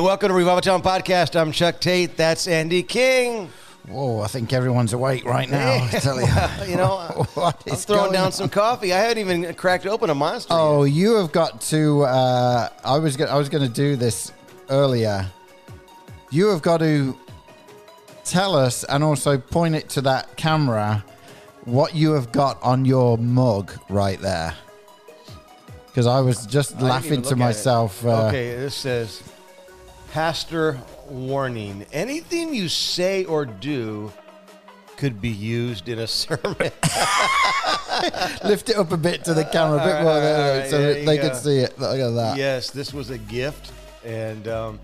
welcome to Revival Town Podcast. I'm Chuck Tate. That's Andy King. Whoa, I think everyone's awake right now. I tell you. Well, you know, What I'm is throwing down on? some coffee. I haven't even cracked open a monster. Oh, you have got to. Uh, I was go- I was going to do this earlier. You have got to tell us and also point it to that camera what you have got on your mug right there. Because I was just I laughing to look at it. myself. Uh, okay, this says, Pastor warning: anything you say or do could be used in a sermon. Lift it up a bit to the camera, a bit more right, there, right, so there they can see it. Look at that. yes, this was a gift, and um,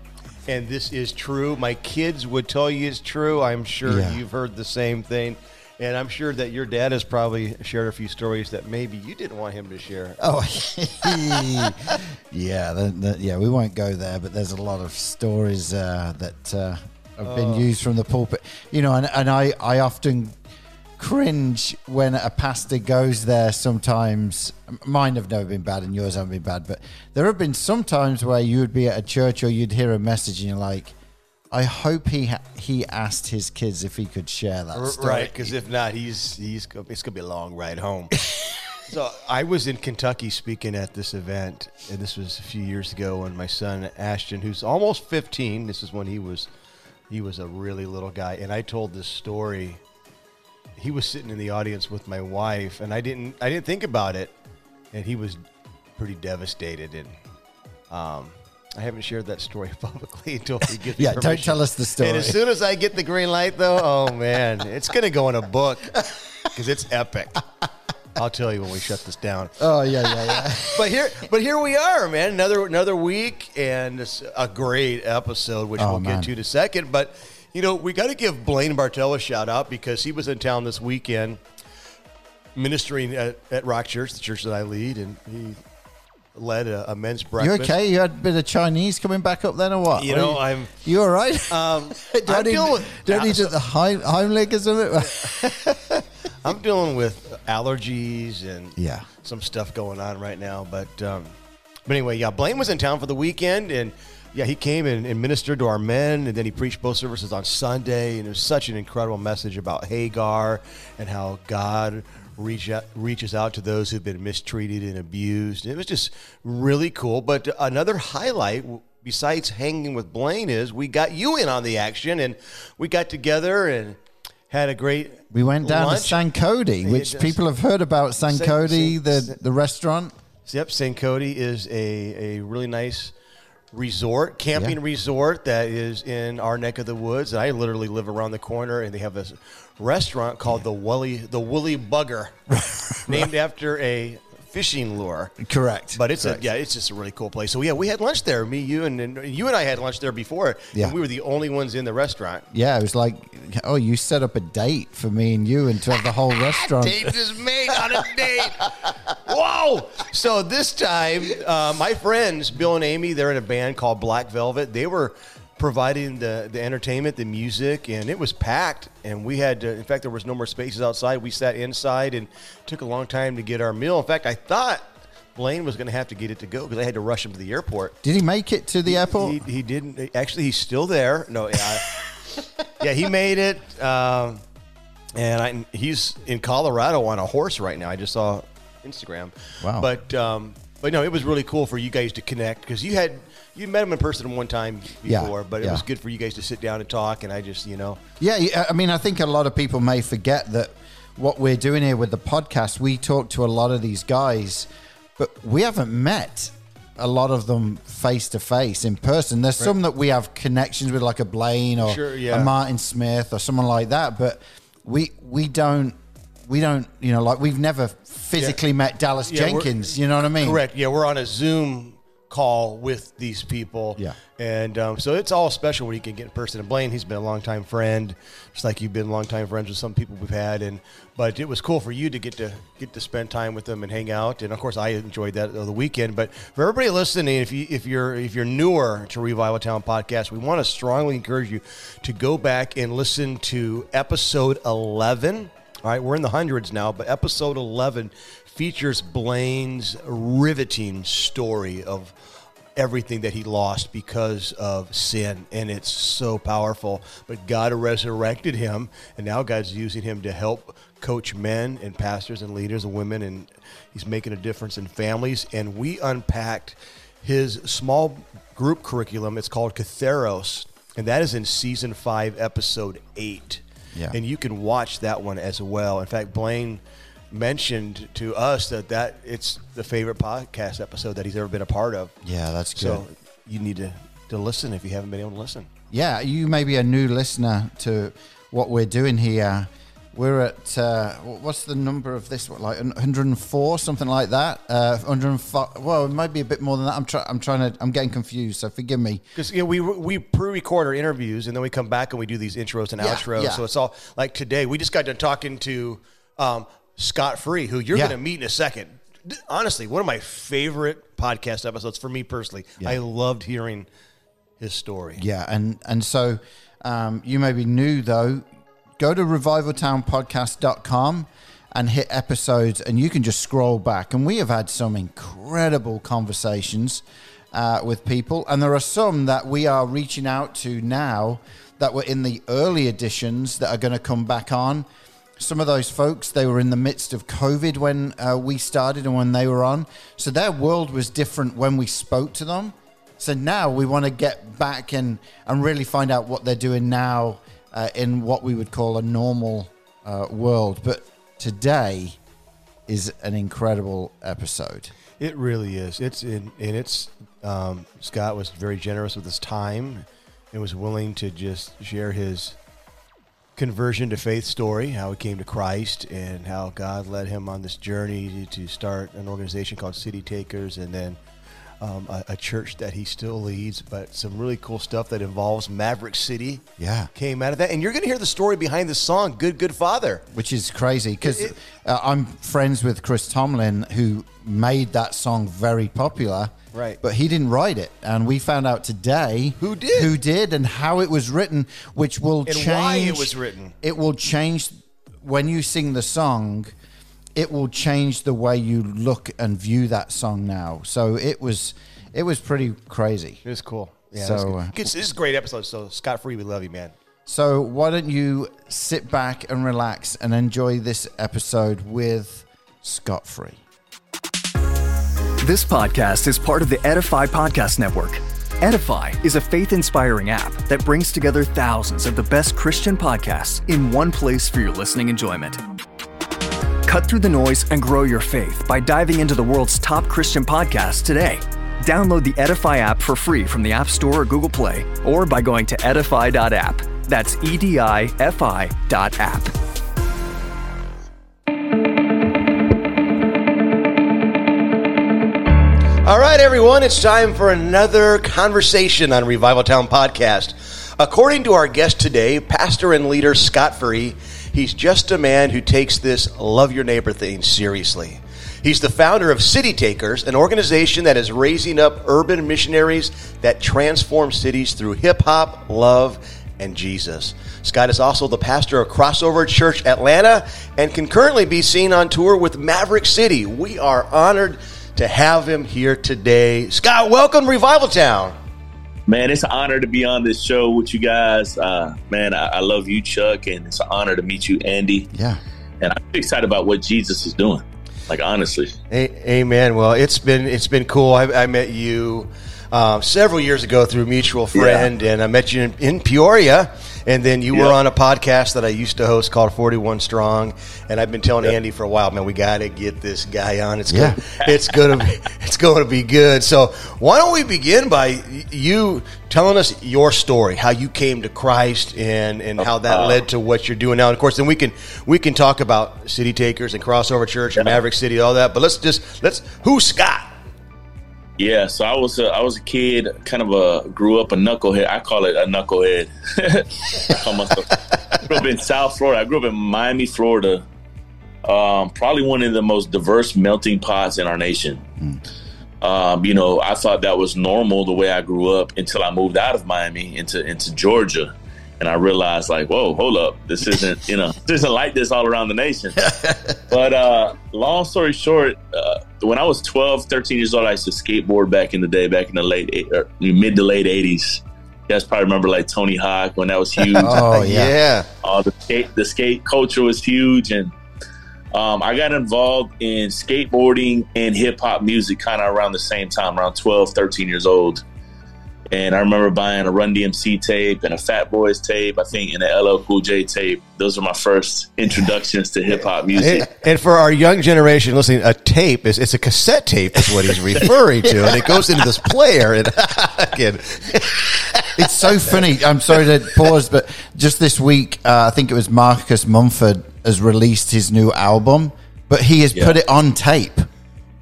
and this is true. My kids would tell you it's true. I'm sure Yeah. you've heard the same thing. And I'm sure that your dad has probably shared a few stories that maybe you didn't want him to share. Oh, yeah, the, the, yeah. We won't go there, but there's a lot of stories uh, that uh, have been Oh. used from the pulpit. You know, and, and I, I often cringe when a pastor goes there. Sometimes mine have never been bad, and yours haven't been bad, but there have been some times where you would be at a church or you'd hear a message, and you're like. I hope he ha- he asked his kids if he could share that story. Right, because if not, he's he's it's gonna be a long ride home. so I was in Kentucky speaking at this event, and this was a few years ago when my son Ashton, who's almost 15, this is when he was he was a really little guy, and I told this story. He was sitting in the audience with my wife, and I didn't I didn't think about it, and he was pretty devastated and. Um, I haven't shared that story publicly until he gets Yeah, don't tell us the story. And as soon as I get the green light, though, oh man, it's gonna go in a book because it's epic. I'll tell you when we shut this down. Oh yeah, yeah, yeah. But here, but here we are, man. Another another week and a great episode, which Oh, we'll man. get to in a second. But you know, we got to give Blaine Bartel a shout out because he was in town this weekend, ministering at, at Rock Church, the church that I lead, and he led a, a men's You okay? You had a bit of Chinese coming back up then, or what? You Are know, I'm. You all right? Um, do I I'm need, dealing with do I need the Heim, Heimlich or something? I'm dealing with allergies and Yeah. some stuff going on right now. But um, but anyway, yeah, Blaine was in town for the weekend, and yeah, he came and, and ministered to our men, and then he preached both services on Sunday, and it was such an incredible message about Hagar and how God reach out, reaches out to those who've been mistreated and abused. It was just really cool. But another highlight. Besides hanging with Blaine, is we got you in on the action, and we got together and had a great. We went down lunch. to San Cody, which It- people have heard about San San- Cody, San- the, San- the restaurant. Yep, St. Cody is a, a really nice resort, camping Yeah. resort that is in our neck of the woods. I literally live around the corner, and they have this restaurant called the Woolly the Woolly Bugger, named after a fishing lure. Correct. But it's Correct. a yeah, it's just a really cool place. So yeah, we had lunch there. Me, you, and, and you and I had lunch there before. Yeah. and we were the only ones in the restaurant. Yeah, it was like, oh, you set up a date for me and you and to have the whole restaurant. Date is made on a date. Whoa! So this time, uh, my friends Bill and Amy, they're in a band called Black Velvet. They were providing the, the entertainment, the music, and it was packed. And we had, to, in fact, there was no more spaces outside. We sat inside and took a long time to get our meal. In fact, I thought Blaine was going to have to get it to go because I had to rush him to the airport. Did he make it to the airport? He, he didn't. Actually, he's still there. No, yeah, yeah, he made it. Um, and I, he's in Colorado on a horse right now. I just saw Instagram. Wow. But um, but no, it was really cool for you guys to connect because you had you met him in person one time Yeah, before, but it yeah. was good for you guys to sit down and talk. And I just you know Yeah, yeah, uh, I mean, I think a lot of people may forget that what we're doing here with the podcast, we talk to a lot of these guys, but we haven't met a lot of them face to face in person. There's some that we have connections with, like a Blaine or Sure, yeah. a Martin Smith or someone like that, but we we don't we don't you know like we've never physically met Dallas Yeah, Jenkins. You know what I mean? Correct. Yeah, we're on a Zoom call with these people. Yeah. And um, so it's all special when you can get in person. And Blaine, he's been a longtime friend, just like you've been longtime friends with some people we've had. And but it was cool for you to get to get to spend time with them and hang out. And of course, I enjoyed that the weekend. But for everybody listening, if you if you're if you're newer to Revival Town podcast, we want to strongly encourage you to go back and listen to episode eleven. All right, we're in the hundreds now, but episode 11 features Blaine's riveting story of everything that he lost because of sin, and it's so powerful. But God resurrected him, and now God's using him to help coach men and pastors and leaders and women, and he's making a difference in families. And we unpacked his small group curriculum. It's called Katharos, and that is in season five, episode eight. Yeah. And you can watch that one as well. In fact, Blaine mentioned to us that that it's the favorite podcast episode that he's ever been a part of. Yeah, that's good. So you need to, to listen if you haven't been able to listen. yeah, you may be a new listener to what we're doing here. We're at uh, what's the number of this? What, like 104, something like that. Uh, 105. Well, it might be a bit more than that. I'm trying. I'm trying to. I'm getting confused. So forgive me. Because you know, we we pre-record our interviews and then we come back and we do these intros and Yeah, outros. yeah. So it's all like today. We just got done talking to um, Scott Free, who you're Yeah. going to meet in a second. Honestly, one of my favorite podcast episodes for me personally. Yeah. I loved hearing his story. Yeah, and and so um, you may be new though. Go to revivaltownpodcast.com and hit episodes, and you can just scroll back. And we have had some incredible conversations uh, with people, and there are some that we are reaching out to now that were in the early editions that are going to come back on. Some of those folks, they were in the midst of COVID when uh, we started and when they were on. So their world was different when we spoke to them. So now we want to get back and, and really find out what they're doing now uh, in what we would call a normal uh, world. But today is an incredible episode. It really is. It's in, and it's um, Scott was very generous with his time and was willing to just share his conversion to faith story, how he came to Christ, and how God led him on this journey to start an organization called City Takers, and then um, a, a church that he still leads. But some really cool stuff that involves Maverick City. Yeah. came out of that, and you're going to hear the story behind the song "Good Good Father." which is crazy because uh, I'm friends with Chris Tomlin, who made that song very popular. Right. But he didn't write it, and we found out today Who did? who did, and how it was written, which will And change. why it was written. It will change when you sing the song. It will change the way you look and view that song now. So it was, it was pretty crazy. It was cool. Yeah, So, uh, Good- this is a great episode. So Scott Free, we love you, man. So why don't you sit back and relax and enjoy this episode with Scott Free. This podcast is part of the Edify Podcast Network. Edify is a faith inspiring app that brings together thousands of the best Christian podcasts in one place for your listening enjoyment. Cut through the noise and grow your faith by diving into the world's top Christian podcasts today. Download the Edify app for free from the App Store or Google Play, or by going to edify.app. That's E D I F I dot app. All right, everyone, it's time for another conversation on Revival Town Podcast. According to our guest today, pastor and leader Scott Free, he's just a man who takes this love your neighbor thing seriously. He's the founder of City Takers, an organization that is raising up urban missionaries that transform cities through hip hop, love, and Jesus. Scott is also the pastor of Crossover Church Atlanta and can currently be seen on tour with Maverick City. We are honored to have him here today. Scott, welcome to Revival Town. Man, it's an honor to be on this show with you guys. Uh, man, I, I love you, Chuck, and it's an honor to meet you, Andy. Yeah. And I'm excited about what Jesus is doing. Like honestly, A- Amen. Well, it's been it's been cool. I, I met you um, several years ago through a mutual friend, and I met you in, in Peoria. And then you were on a podcast that I used to host called Forty One Strong, and I've been telling Yeah. Andy for a while, man, we got to get this guy on. It's Yeah. gonna, it's gonna be it's going to be good. So why don't we begin by you telling us your story, how you came to Christ, and and how that Uh, led to what you're doing now. And of course, then we can we can talk about City Takers and Crossover Church and Maverick City, all that. But let's just let's who's Scott? Yeah. So I was a, I was a kid, kind of a grew up a knucklehead. I call it a knucklehead. I myself. I grew up in South Florida. I grew up in Miami, Florida. Um, probably one of the most diverse melting pots in our nation. Um, you know, I thought that was normal the way I grew up until I moved out of Miami into into Georgia, and I realized like, whoa, hold up, this isn't you know, this isn't like this all around the nation. but uh, long story short, uh, when I was 12, 13 years old, I used to skateboard back in the day, back in the late, eight- or mid to late 80s. You guys probably remember like Tony Hawk when that was huge. Oh, yeah. yeah. uh, the skate the skate culture was huge and um, I got involved in skateboarding and hip hop music kind of around the same time, around 12, 13 years old. And I remember buying a Run DMC tape and a Fat Boys tape, I think, and an LL Cool J tape. Those were my first introductions to hip hop music. And, and for our young generation listening, a tape is it's a cassette tape is what he's referring to, and it goes into this player. And again, It's so funny. I'm sorry to pause, but just this week, uh, I think it was Marcus Mumford has released his new album, but he has put it on tape.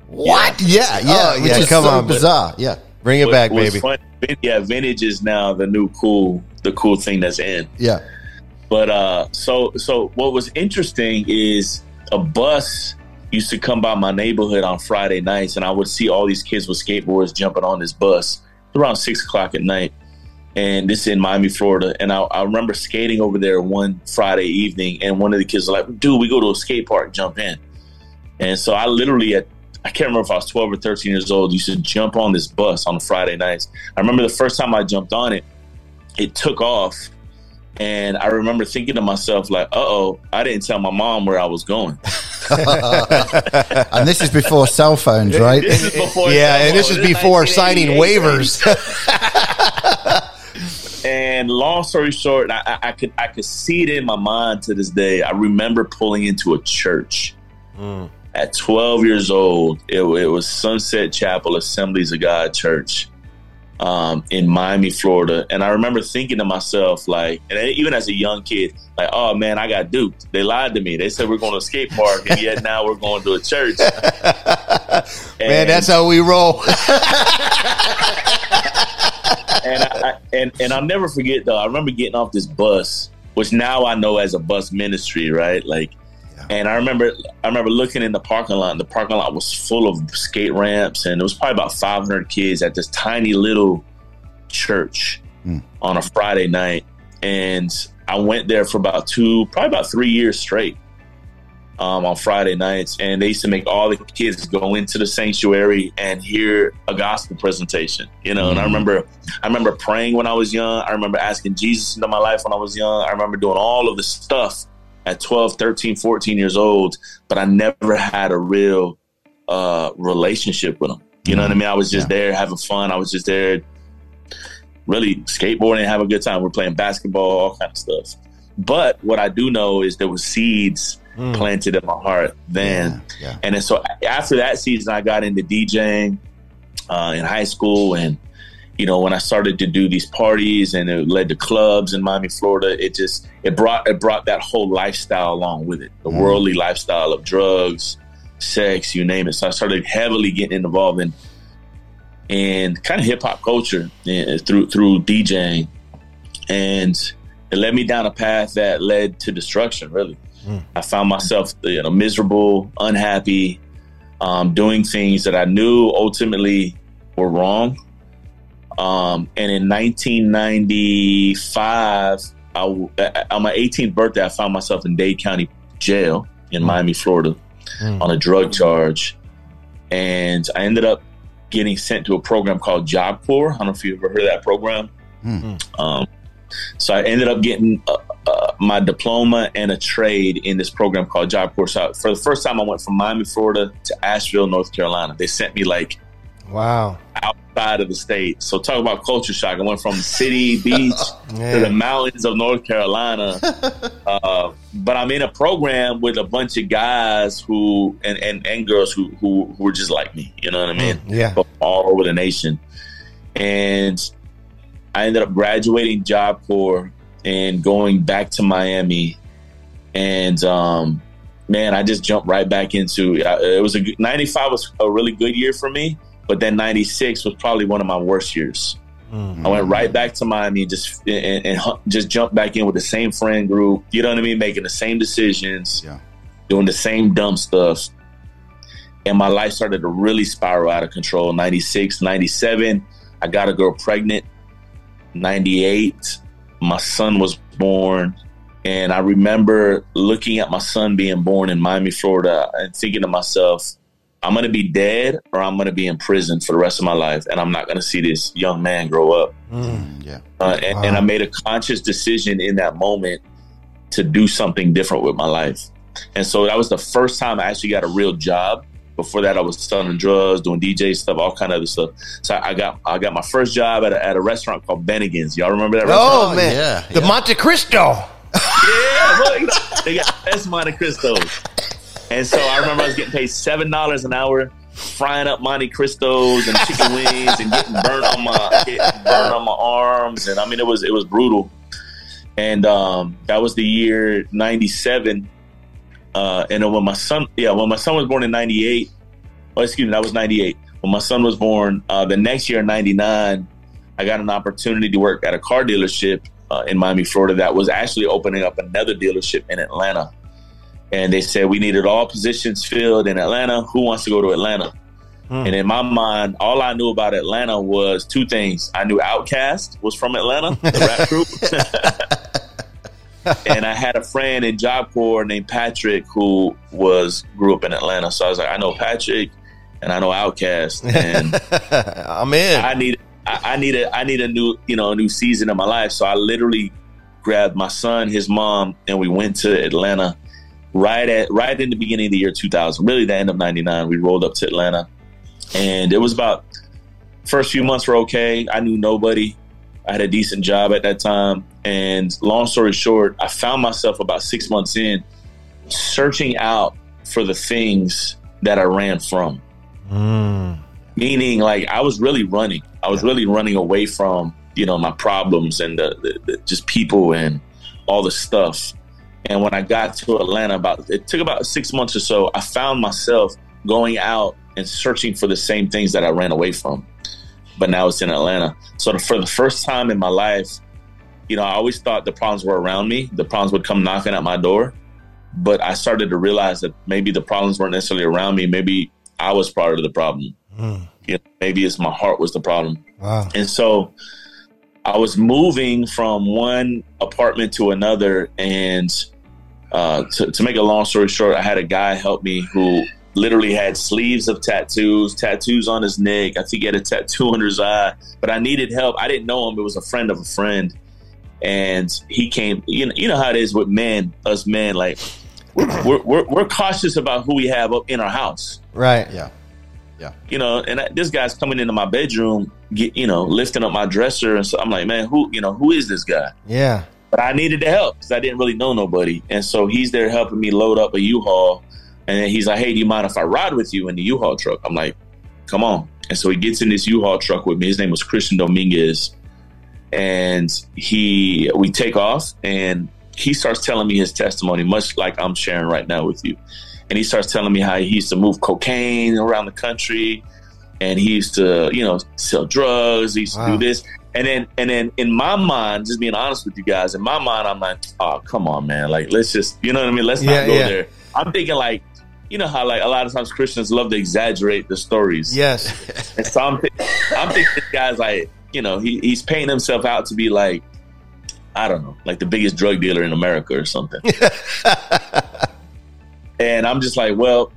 What? Yeah, yeah, Oh, which yeah, is come so on, but- bizarre. Yeah, bring it What- back, baby. fun- yeah, vintage is now the new cool, the cool thing that's in. yeah. But uh, so so what was interesting is a bus used to come by my neighborhood on Friday nights, and I would see all these kids with skateboards jumping on this bus around six o'clock at night. And this is in Miami, Florida. And I, I remember skating over there one Friday evening, and one of the kids was like, "Dude, we go to a skate park, jump in." And so I literally at I can't remember if I was 12 or 13 years old, used to jump on this bus on Friday nights. I remember the first time I jumped on it, it took off and I remember thinking to myself, like, uh oh, I didn't tell my mom where I was going. And this is before cell phones, right? This is before yeah, and this is before signing waivers. And long story short, I, I, I could I could see it in my mind to this day. I remember pulling into a church at 12 years old. It, it was Sunset Chapel Assemblies of God Church um, in Miami, Florida. And I remember thinking to myself, like, and even as a young kid, like, oh man, I got duped. They lied to me. They said we're going to a skate park, and yet now we're going to a church. Man, that's how we roll. and I, I, and and I'll never forget though. I remember getting off this bus, which now I know as a bus ministry, right? Like, and I remember I remember looking in the parking lot. And the parking lot was full of skate ramps, and it was probably about 500 kids at this tiny little church on a Friday night. And I went there for about two, probably about three years straight. Um, on Friday nights, and they used to make all the kids go into the sanctuary and hear a gospel presentation. You know, and I remember I remember praying when I was young. I remember asking Jesus into my life when I was young. I remember doing all of the stuff at 12, 13, 14 years old, but I never had a real uh, relationship with them. You know what I mean? I was just there having fun. I was just there really skateboarding having a good time. We're playing basketball, all kind of stuff. But what I do know is there was seeds planted in my heart then. yeah. And then so after that season, I got into DJing uh, in high school, and you know when I started to do these parties, and it led to clubs in Miami, Florida. It just it brought it brought that whole lifestyle along with it, the worldly lifestyle of drugs, sex, you name it. So I started heavily getting involved in and kind of hip hop culture eh, through through DJing, and it led me down a path that led to destruction. Really, I found myself you know miserable, unhappy, um, doing things that I knew ultimately were wrong. Um, and in 1995, I w- on my 18th birthday, I found myself in Dade County Jail in Miami, Florida, on a drug charge, and I ended up getting sent to a program called Job Corps. I don't know if you've ever heard of that program. Um, so I ended up getting uh, uh, my diploma and a trade in this program called Job Corps. So for the first time, I went from Miami, Florida to Asheville, North Carolina. They sent me like Wow. outside of the state. So talk about culture shock. I went from city, beach to the mountains of North Carolina. uh, but I'm in a program with a bunch of guys who and, and, and girls who, who who were just like me. You know what I mean? Yeah. From all over the nation. And I ended up graduating Job Corps and going back to Miami. And um, man, I just jumped right back into uh, it. Was a 95 was a really good year for me, but then 96 was probably one of my worst years. Mm-hmm. I went right back to Miami and just and, and just jumped back in with the same friend group. You know what I mean? Making the same decisions, Yeah. doing the same dumb stuff. And my life started to really spiral out of control. 96, 97, I got a girl pregnant. 98, my son was born. And I remember looking at my son being born in Miami, Florida, and thinking to myself, I'm going to be dead or I'm going to be in prison for the rest of my life. And I'm not going to see this young man grow up. Yeah. Uh, and, and I made a conscious decision in that moment to do something different with my life. And so that was the first time I actually got a real job. Before that, I was selling drugs, doing DJ stuff, all kind of other stuff. So I got I got my first job at a, at a restaurant called Bennigan's. Y'all remember that restaurant? Oh, man, yeah, the yeah. Monte Cristo. Yeah, look, you know, they got the best Monte Cristos. And so I remember I was getting paid seven dollars an hour, frying up Monte Cristos and chicken wings, and getting burnt on my getting burnt on my arms. And I mean, it was it was brutal. And um, that was the year '97. Uh, and then when my son, yeah, when my son was born in '98, oh excuse me, that was '98. When my son was born, uh, the next year '99, I got an opportunity to work at a car dealership uh, in Miami, Florida, that was actually opening up another dealership in Atlanta. And they said we needed all positions filled in Atlanta. Who wants to go to Atlanta? Hmm. And in my mind, all I knew about Atlanta was two things. I knew OutKast was from Atlanta, the rap group. and I had a friend in Job Corps named Patrick who was grew up in Atlanta. So I was like, I know Patrick and I know OutKast. And I'm in. I need I, I need a I need a new you know a new season of my life. So I literally grabbed my son, his mom, and we went to Atlanta right at right in the beginning of the year 2000. Really, the end of '99, we rolled up to Atlanta, and it was about first few months were okay. I knew nobody. I had a decent job at that time, and long story short, I found myself about six months in searching out for the things that I ran from mm. meaning like I was really running. I was really running away from you know my problems and the, the, the just people and all the stuff. And when I got to Atlanta, about it took about six months or so, I found myself going out and searching for the same things that I ran away from. But now it's in Atlanta. So for the first time in my life, you know, I always thought the problems were around me. The problems would come knocking at my door. But I started to realize that maybe the problems weren't necessarily around me. Maybe I was part of the problem. Hmm. You know, maybe it's my heart was the problem. Wow. And so I was moving from one apartment to another. And uh, to, to make a long story short, I had a guy help me who literally had sleeves of tattoos, tattoos on his neck. I think he had a tattoo under his eye, but I needed help. I didn't know him. It was a friend of a friend. And he came, you know, you know how it is with men, us men, like we're, we're, we're cautious about who we have up in our house Right. Yeah. Yeah. you know, and I- this guy's coming into my bedroom, get, you know, lifting up my dresser, and so I'm like, man, who, you know, who is this guy? Yeah. But I needed the help because I didn't really know nobody, and so he's there helping me load up a U-Haul, and then he's like, hey, do you mind if I ride with you in the U-Haul truck? I'm like, come on, and so he gets in this U-Haul truck with me. His name was Christian Dominguez, and he, we take off, and he starts telling me his testimony, much like I'm sharing right now with you. And he starts telling me how he used to move cocaine around the country. And he used to you know sell drugs. He used to do this and then and then in my mind just being honest with you guys in my mind i'm like oh come on man like let's just you know what i mean let's Yeah, not go yeah. there i'm thinking like you know how like a lot of times christians love to exaggerate the stories Yes. and so i'm, th- I'm thinking this guy's like you know he, he's painting himself out to be like i don't know like the biggest drug dealer in america or something and I'm just like, well,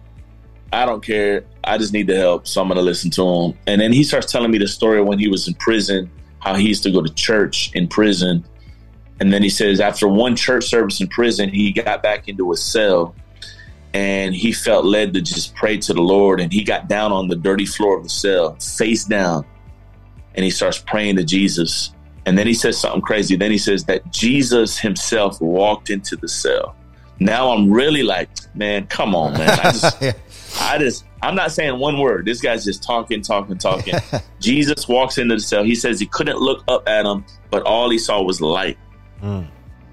I don't care. I just need the help, so I'm gonna listen to him. And then he starts telling me the story when he was in prison, how he used to go to church in prison. And then he says after one church service in prison, he got back into a cell and he felt led to just pray to the Lord. And he got down on the dirty floor of the cell, face down, and he starts praying to Jesus. And then he says something crazy. Then he says that Jesus himself walked into the cell. Now I'm really like, man, come on, man. I just, Yeah. I just, I'm not saying one word. This guy's just talking, talking, talking. Jesus walks into the cell. He says he couldn't look up at him, but all he saw was light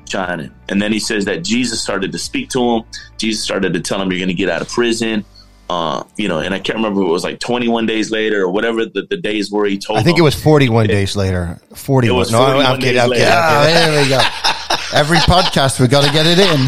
shining. And then he says that Jesus started to speak to him. Jesus started to tell him, "You're going to get out of prison." Uh, you know, and I can't remember if it was like 21 days later or whatever the, the days were. He told I think it was 41 days later. 41. It was no, I'm- 41 I'm kidding. days I'm kidding. I'm Ah, kidding. there we go. Every podcast, we got to get it in.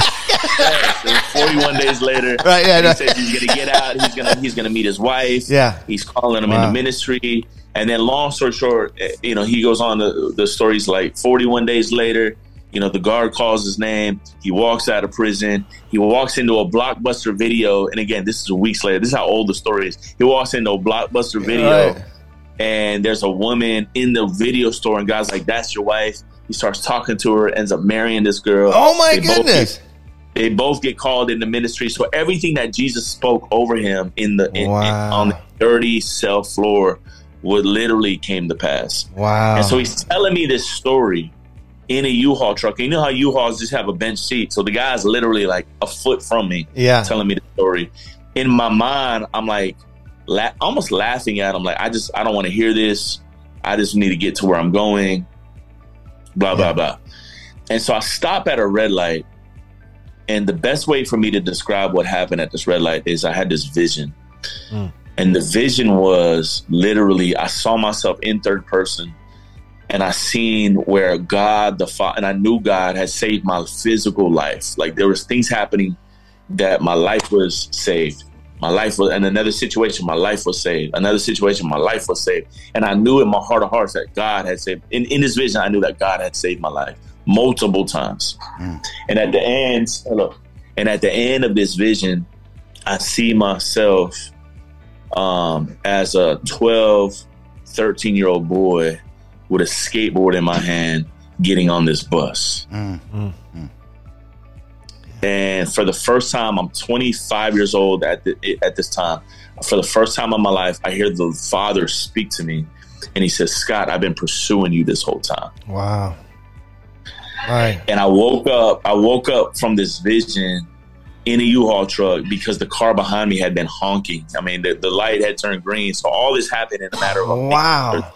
41 days later. Right, yeah, He said he's gonna get out. He's gonna he's gonna meet his wife. Yeah. He's calling him Wow. into ministry. And then, long story short, eh, you know, he goes on the the stories like 41 days later, You know, the guard calls his name. He walks out of prison. He walks into a blockbuster video. And again, this is weeks later. This is how old the story is. He walks into a blockbuster video, Right. and there's a woman in the video store, and God's like, "That's your wife." He starts talking to her, ends up marrying this girl. Oh my They both goodness. They both get called into ministry. So everything that Jesus spoke over him in the in, in- on the dirty cell floor would literally came to pass. Wow. And so he's telling me this story in a U-Haul truck. And you know how U-Hauls just have a bench seat. So the guy's literally like a foot from me yeah. telling me the story. In my mind, I'm like la- almost laughing at him. Like, I just, I don't want to hear this. I just need to get to where I'm going. Blah, blah, blah. And so I stop at a red light. And the best way for me to describe what happened at this red light is I had this vision. Mm. And the vision was literally, I saw myself in third person and I seen where God the Father, and I knew God had saved my physical life. Like there was things happening that my life was saved. My life was, in another situation, my life was saved. Another situation, my life was saved. And I knew in my heart of hearts that God had saved. In, in this vision, I knew that God had saved my life multiple times. And at the end, hello. And at the end of this vision, I see myself um, as a 12, 13 year old boy with a skateboard in my hand getting on this bus. Mm. And for the first time, I'm 25 years old at the, at this time. For the first time in my life, I hear the father speak to me, and he says, "Scott, I've been pursuing you this whole time." Wow. Right. And I woke up. I woke up from this vision in a U-Haul truck because the car behind me had been honking. I mean, the, the light had turned green. So all this happened in a matter of a minute. Wow.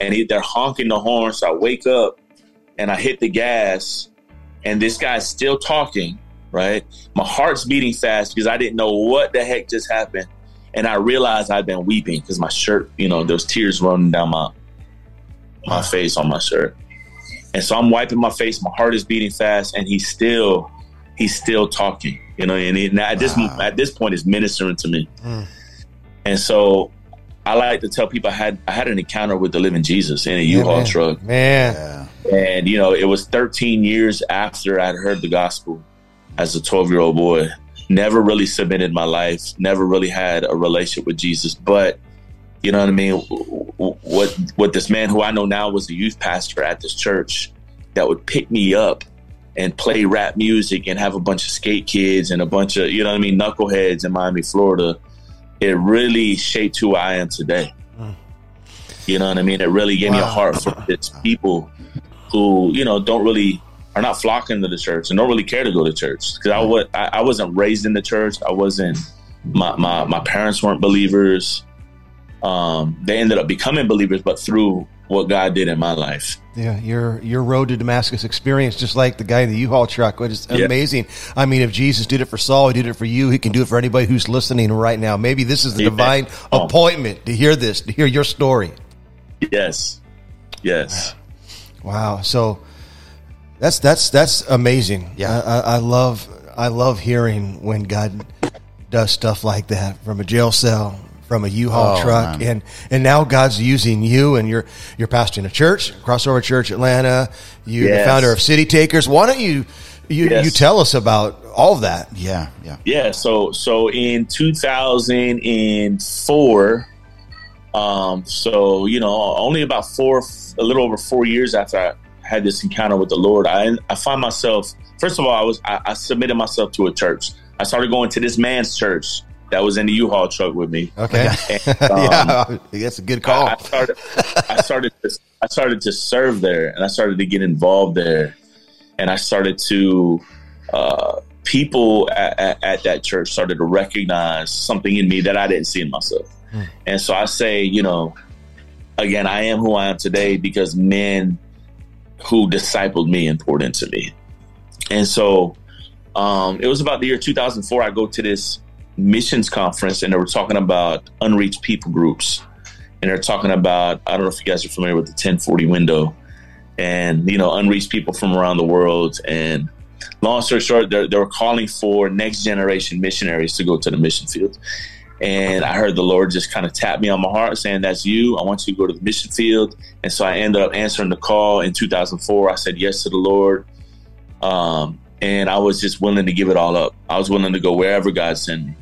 and he, they're honking the horn. So I wake up and I hit the gas, and this guy's still talking. Right, my heart's beating fast because I didn't know what the heck just happened, and I realized I'd been weeping because my shirt, you know, there's tears running down my my face on my shirt, and so I'm wiping my face. My heart is beating fast, and he's still he's still talking. You know, and, he, and at this at this point, is ministering to me, Mm. and so I like to tell people I had I had an encounter with the living Jesus in a U-Haul man. truck, Man. Yeah. and you know it was 13 years after I'd heard the gospel as a 12 year old boy. Never really submitted my life. Never really had a relationship with Jesus, but you know what I mean. What what this man who I know now was a youth pastor at this church that would pick me up and play rap music and have a bunch of skate kids and a bunch of you know what I mean knuckleheads in Miami, Florida. It really shaped who I am today. Mm. You know what I mean? It really gave me a heart for its people who you know don't really are not flocking to the church and don't really care to go to church because I was I, I wasn't raised in the church. I wasn't my my, my parents weren't believers. Um, they ended up becoming believers, but through what God did in my life. Yeah, your your road to Damascus experience, just like the guy in the U-Haul truck, which is Yeah. amazing. I mean, if Jesus did it for Saul, he did it for you. He can do it for anybody who's listening right now. Maybe this is the Amen. divine Oh. appointment to hear this, to hear your story. Yes, yes, Wow. So that's that's that's amazing. Yeah. I, I love I love hearing when God does stuff like that from a jail cell, from a U-Haul Oh, truck, man. and and now God's using you, and you're you're pastoring a church, Crossover Church Atlanta. You're the founder of City Takers. Why don't you you Yes. you tell us about all of that? Yeah. Yeah. yeah. So so in 2004, um, so you know only about four, a little over four years after I had this encounter with the Lord, I I find myself. First of all, I was I, I submitted myself to a church. I started going to this man's church that was in the U-Haul truck with me. Okay. And, um, yeah, that's a good call. I, I started. I started. To, I started to serve there, and I started to get involved there, and I started to. Uh, people at, at, at that church started to recognize something in me that I didn't see in myself, Hmm. and so I say, you know, again, I am who I am today because men who discipled me and poured into me, and so um, it was about the year 2004. I go to this missions conference, and they were talking about unreached people groups. And they're talking about I don't know if you guys are familiar with the 1040 window and you know unreached people from around the world. And long story short they were calling for next generation missionaries to go to the mission field. And I heard the Lord just kind of tap me on my heart saying that's you. I want you to go to the mission field. And so I ended up answering the call in 2004 I said yes to the Lord. Um, and I was just willing to give it all up. I was willing to go wherever God sent me.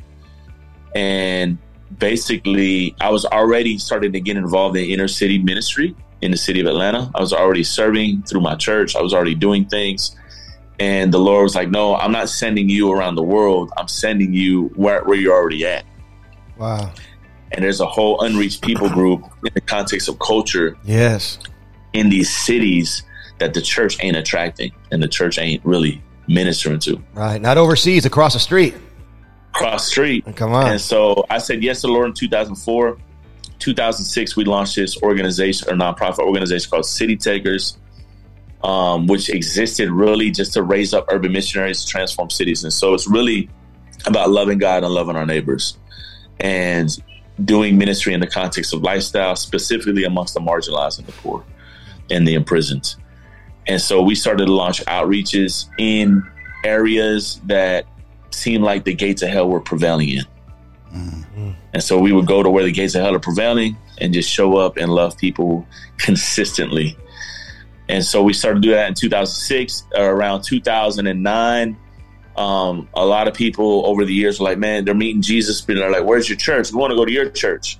And basically, I was already starting to get involved in inner city ministry in the city of Atlanta. I was already serving through my church. I was already doing things. And the Lord was like, No, I'm not sending you around the world. I'm sending you where, where you're already at. Wow. And there's a whole unreached people group in the context of culture Yes. in these cities that the church ain't attracting and the church ain't really ministering to. Right. Not overseas, across the street. Cross street. Come on. And so I said yes to the Lord in 2004. 2006, we launched this organization or nonprofit organization called City Takers, um, which existed really just to raise up urban missionaries to transform cities. And so it's really about loving God and loving our neighbors and doing ministry in the context of lifestyle, specifically amongst the marginalized and the poor and the imprisoned. And so we started to launch outreaches in areas that seemed like the gates of hell were prevailing in. And so we would go to where the gates of hell are prevailing and just show up and love people consistently. And so we started to do that in 2006. Uh, around 2009, um, a lot of people over the years were like, man, they're meeting Jesus, but they're like, where's your church? We want to go to your church.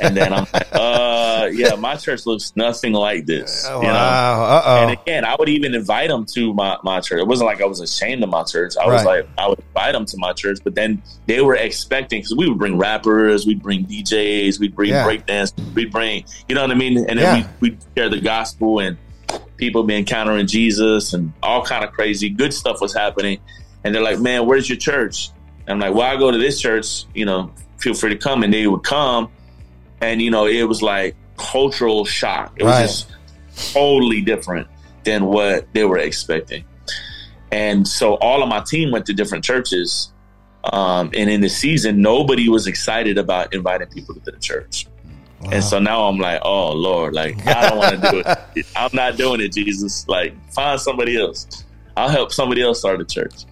And then I'm like, uh, yeah, my church looks nothing like this. Oh, you know? wow. Uh And oh. again, I would even invite them to my, my church. It wasn't like I was ashamed of my church. I was like, I would invite them to my church, but then they were expecting because we would bring rappers, we'd bring DJs, we'd bring Yeah. breakdance, we'd bring, you know what I mean? And then Yeah. we, we'd share the gospel and people be encountering Jesus and all kind of crazy good stuff was happening. And they're like, man, where's your church? And I'm like, well, I go to this church, you know, feel free to come. And they would come. And, you know, it was like cultural shock. It was just totally different than what they were expecting. And so all of my team went to different churches. Um, and in the season, nobody was excited about inviting people to the church. And so now I'm like, oh Lord, like I don't want to do it. I'm not doing it, Jesus. Like find somebody else. I'll help somebody else start a church.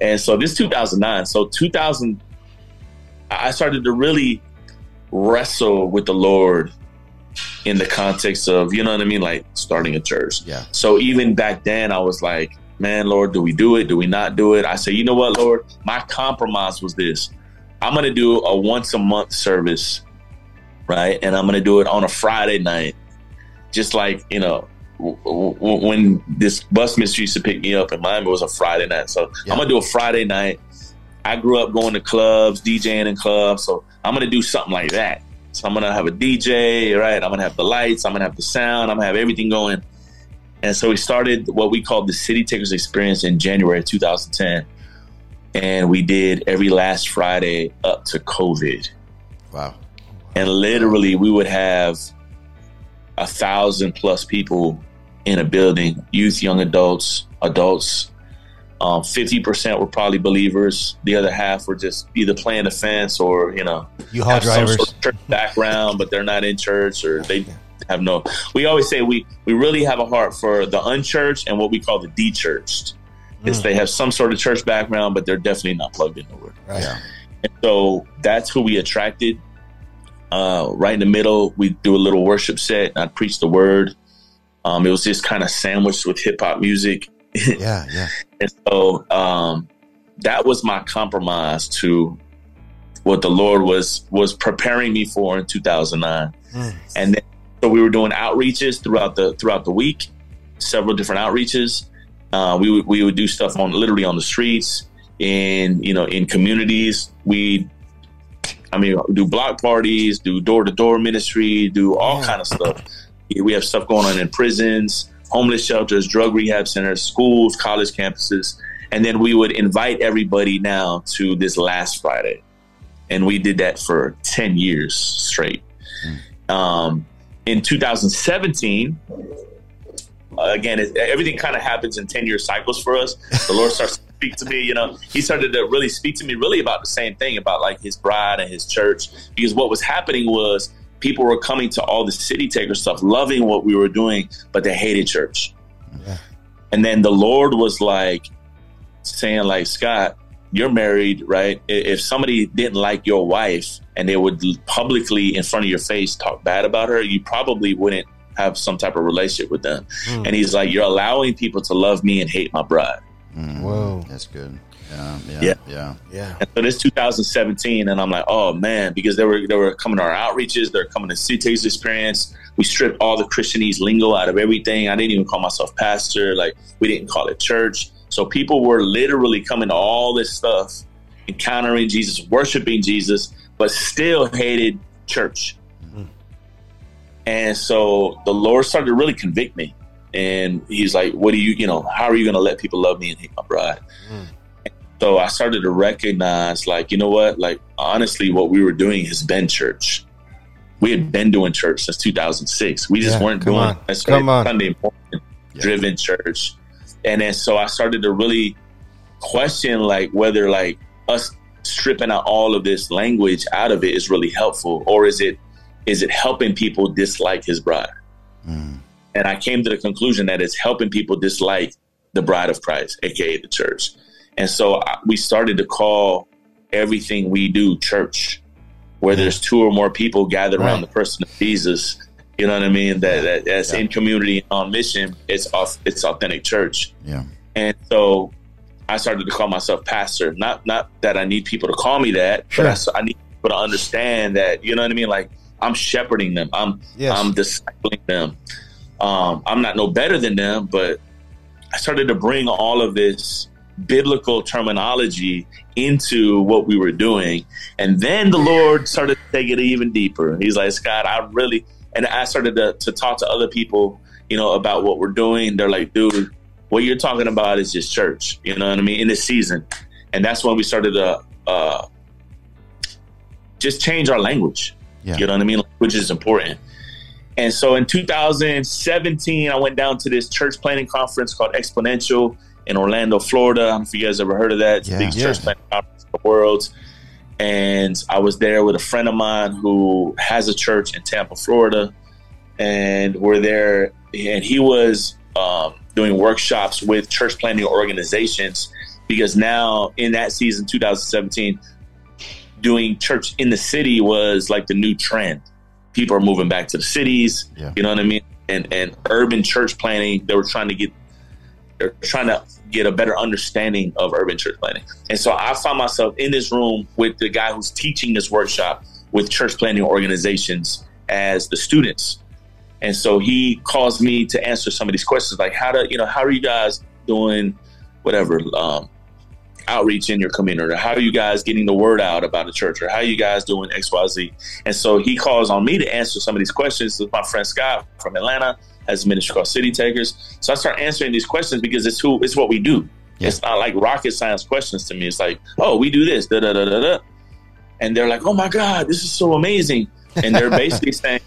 And so this 2009. So 2000, I started to really wrestle with the Lord in the context of, you know what I mean, like starting a church. Yeah. So even back then, I was like, man, Lord, do we do it? Do we not do it? I say, you know what, Lord, my compromise was this. I'm going to do a once a month service, right? And I'm going to do it on a Friday night, just like, you know, w- w- when this bus ministry used to pick me up in Miami, it was a Friday night. So Yeah. I'm going to do a Friday night. I grew up going to clubs, DJing in clubs. So I'm going to do something like that. So I'm going to have a DJ, right? I'm going to have the lights. I'm going to have the sound. I'm going to have everything going. And so we started what we called the City Takers Experience in January of 2010. And we did every last Friday up to COVID. Wow. And literally, we would have a thousand plus people in a building youth, young adults, adults. Um, 50% were probably believers. The other half were just either playing the fence or, you know, U-Haul have some sort of church background, but they're not in church or they have no. We always say we we really have a heart for the unchurched and what we call the de-churched. It's Mm. they have some sort of church background, but they're definitely not plugged in the word. Right. Yeah. And so that's who we attracted. Uh, right in the middle, we do a little worship set. And I preach the word. Um, it was just kind of sandwiched with hip hop music. Yeah. Yeah. And so um, that was my compromise to what the Lord was was preparing me for in 2009. Mm. And then so we were doing outreaches throughout the throughout the week, several different outreaches. Uh, we would we would do stuff on literally on the streets in you know in communities. We I mean do block parties, do door to door ministry, do all Yeah. kind of stuff. We have stuff going on in prisons, homeless shelters, drug rehab centers, schools, college campuses. And then we would invite everybody now to this last Friday. And we did that for 10 years straight. Um, in 2017, uh, again, it, everything kind of happens in 10 year cycles for us. The Lord starts to speak to me, you know, He started to really speak to me really about the same thing about like His bride and His church. Because what was happening was people were coming to all the city taker stuff, loving what we were doing, but they hated church. Yeah. And then the Lord was like saying, like, Scott, you're married, right? If somebody didn't like your wife and they would publicly in front of your face talk bad about her, you probably wouldn't have some type of relationship with them. Mm. And he's like, You're allowing people to love me and hate my bride. Mm. Whoa. That's good. Yeah, yeah, yeah, yeah. yeah. And so this 2017, and I'm like, oh man, because they were they were coming to our outreaches, they're coming to CT's experience. We stripped all the Christianese lingo out of everything. I didn't even call myself pastor. Like we didn't call it church. So people were literally coming to all this stuff, encountering Jesus, worshiping Jesus, but still hated church. Mm-hmm. And so the Lord started to really convict me. And he's like, What do you, you know, how are you going to let people love me and hate my bride? Mm. So I started to recognize, like, you know what? Like, honestly, what we were doing has been church. We had been doing church since 2006. We just yeah, weren't doing on. Sunday morning yeah. driven church. And then so I started to really question, like, whether like us stripping out all of this language out of it is really helpful, or is it is it helping people dislike his bride? Mm. And I came to the conclusion that it's helping people dislike the bride of Christ, aka the church. And so uh, we started to call everything we do church, where there's two or more people gathered right. around the person of Jesus. You know what I mean? That, that that's yeah. in community on mission. It's it's authentic church. Yeah. And so I started to call myself pastor. Not not that I need people to call me that, sure. but I, I, need people to understand that. You know what I mean? Like I'm shepherding them. I'm yes. I'm discipling them. Um, I'm not no better than them, but I started to bring all of this biblical terminology into what we were doing. And then the Lord started to take it even deeper. He's like, Scott, I really, and I started to, to talk to other people, you know, about what we're doing. They're like, dude, what you're talking about is just church, you know what I mean, in this season. And that's when we started to uh, just change our language. Yeah. You know what I mean? Which is important. And so in 2017, I went down to this church planting conference called Exponential in Orlando, Florida. I don't know if you guys ever heard of that. It's yeah, the biggest yeah. church plant conference in the world. And I was there with a friend of mine who has a church in Tampa, Florida. And we're there, and he was um, doing workshops with church planting organizations because now in that season, 2017, doing church in the city was like the new trend. People are moving back to the cities. Yeah. You know what I mean? And and urban church planting, they were trying to get they're trying to get a better understanding of urban church planting. And so I found myself in this room with the guy who's teaching this workshop with church planting organizations as the students. And so he calls me to answer some of these questions, like how to, you know, how are you guys doing, whatever, um, outreach in your community, or how are you guys getting the word out about the church, or how are you guys doing X, Y, Z? And so he calls on me to answer some of these questions with my friend Scott from Atlanta has a ministry called City Takers. So I start answering these questions because it's who it's what we do. Yeah. It's not like rocket science questions to me. It's like, oh, we do this, da da da da da. And they're like, oh my God, this is so amazing. And they're basically saying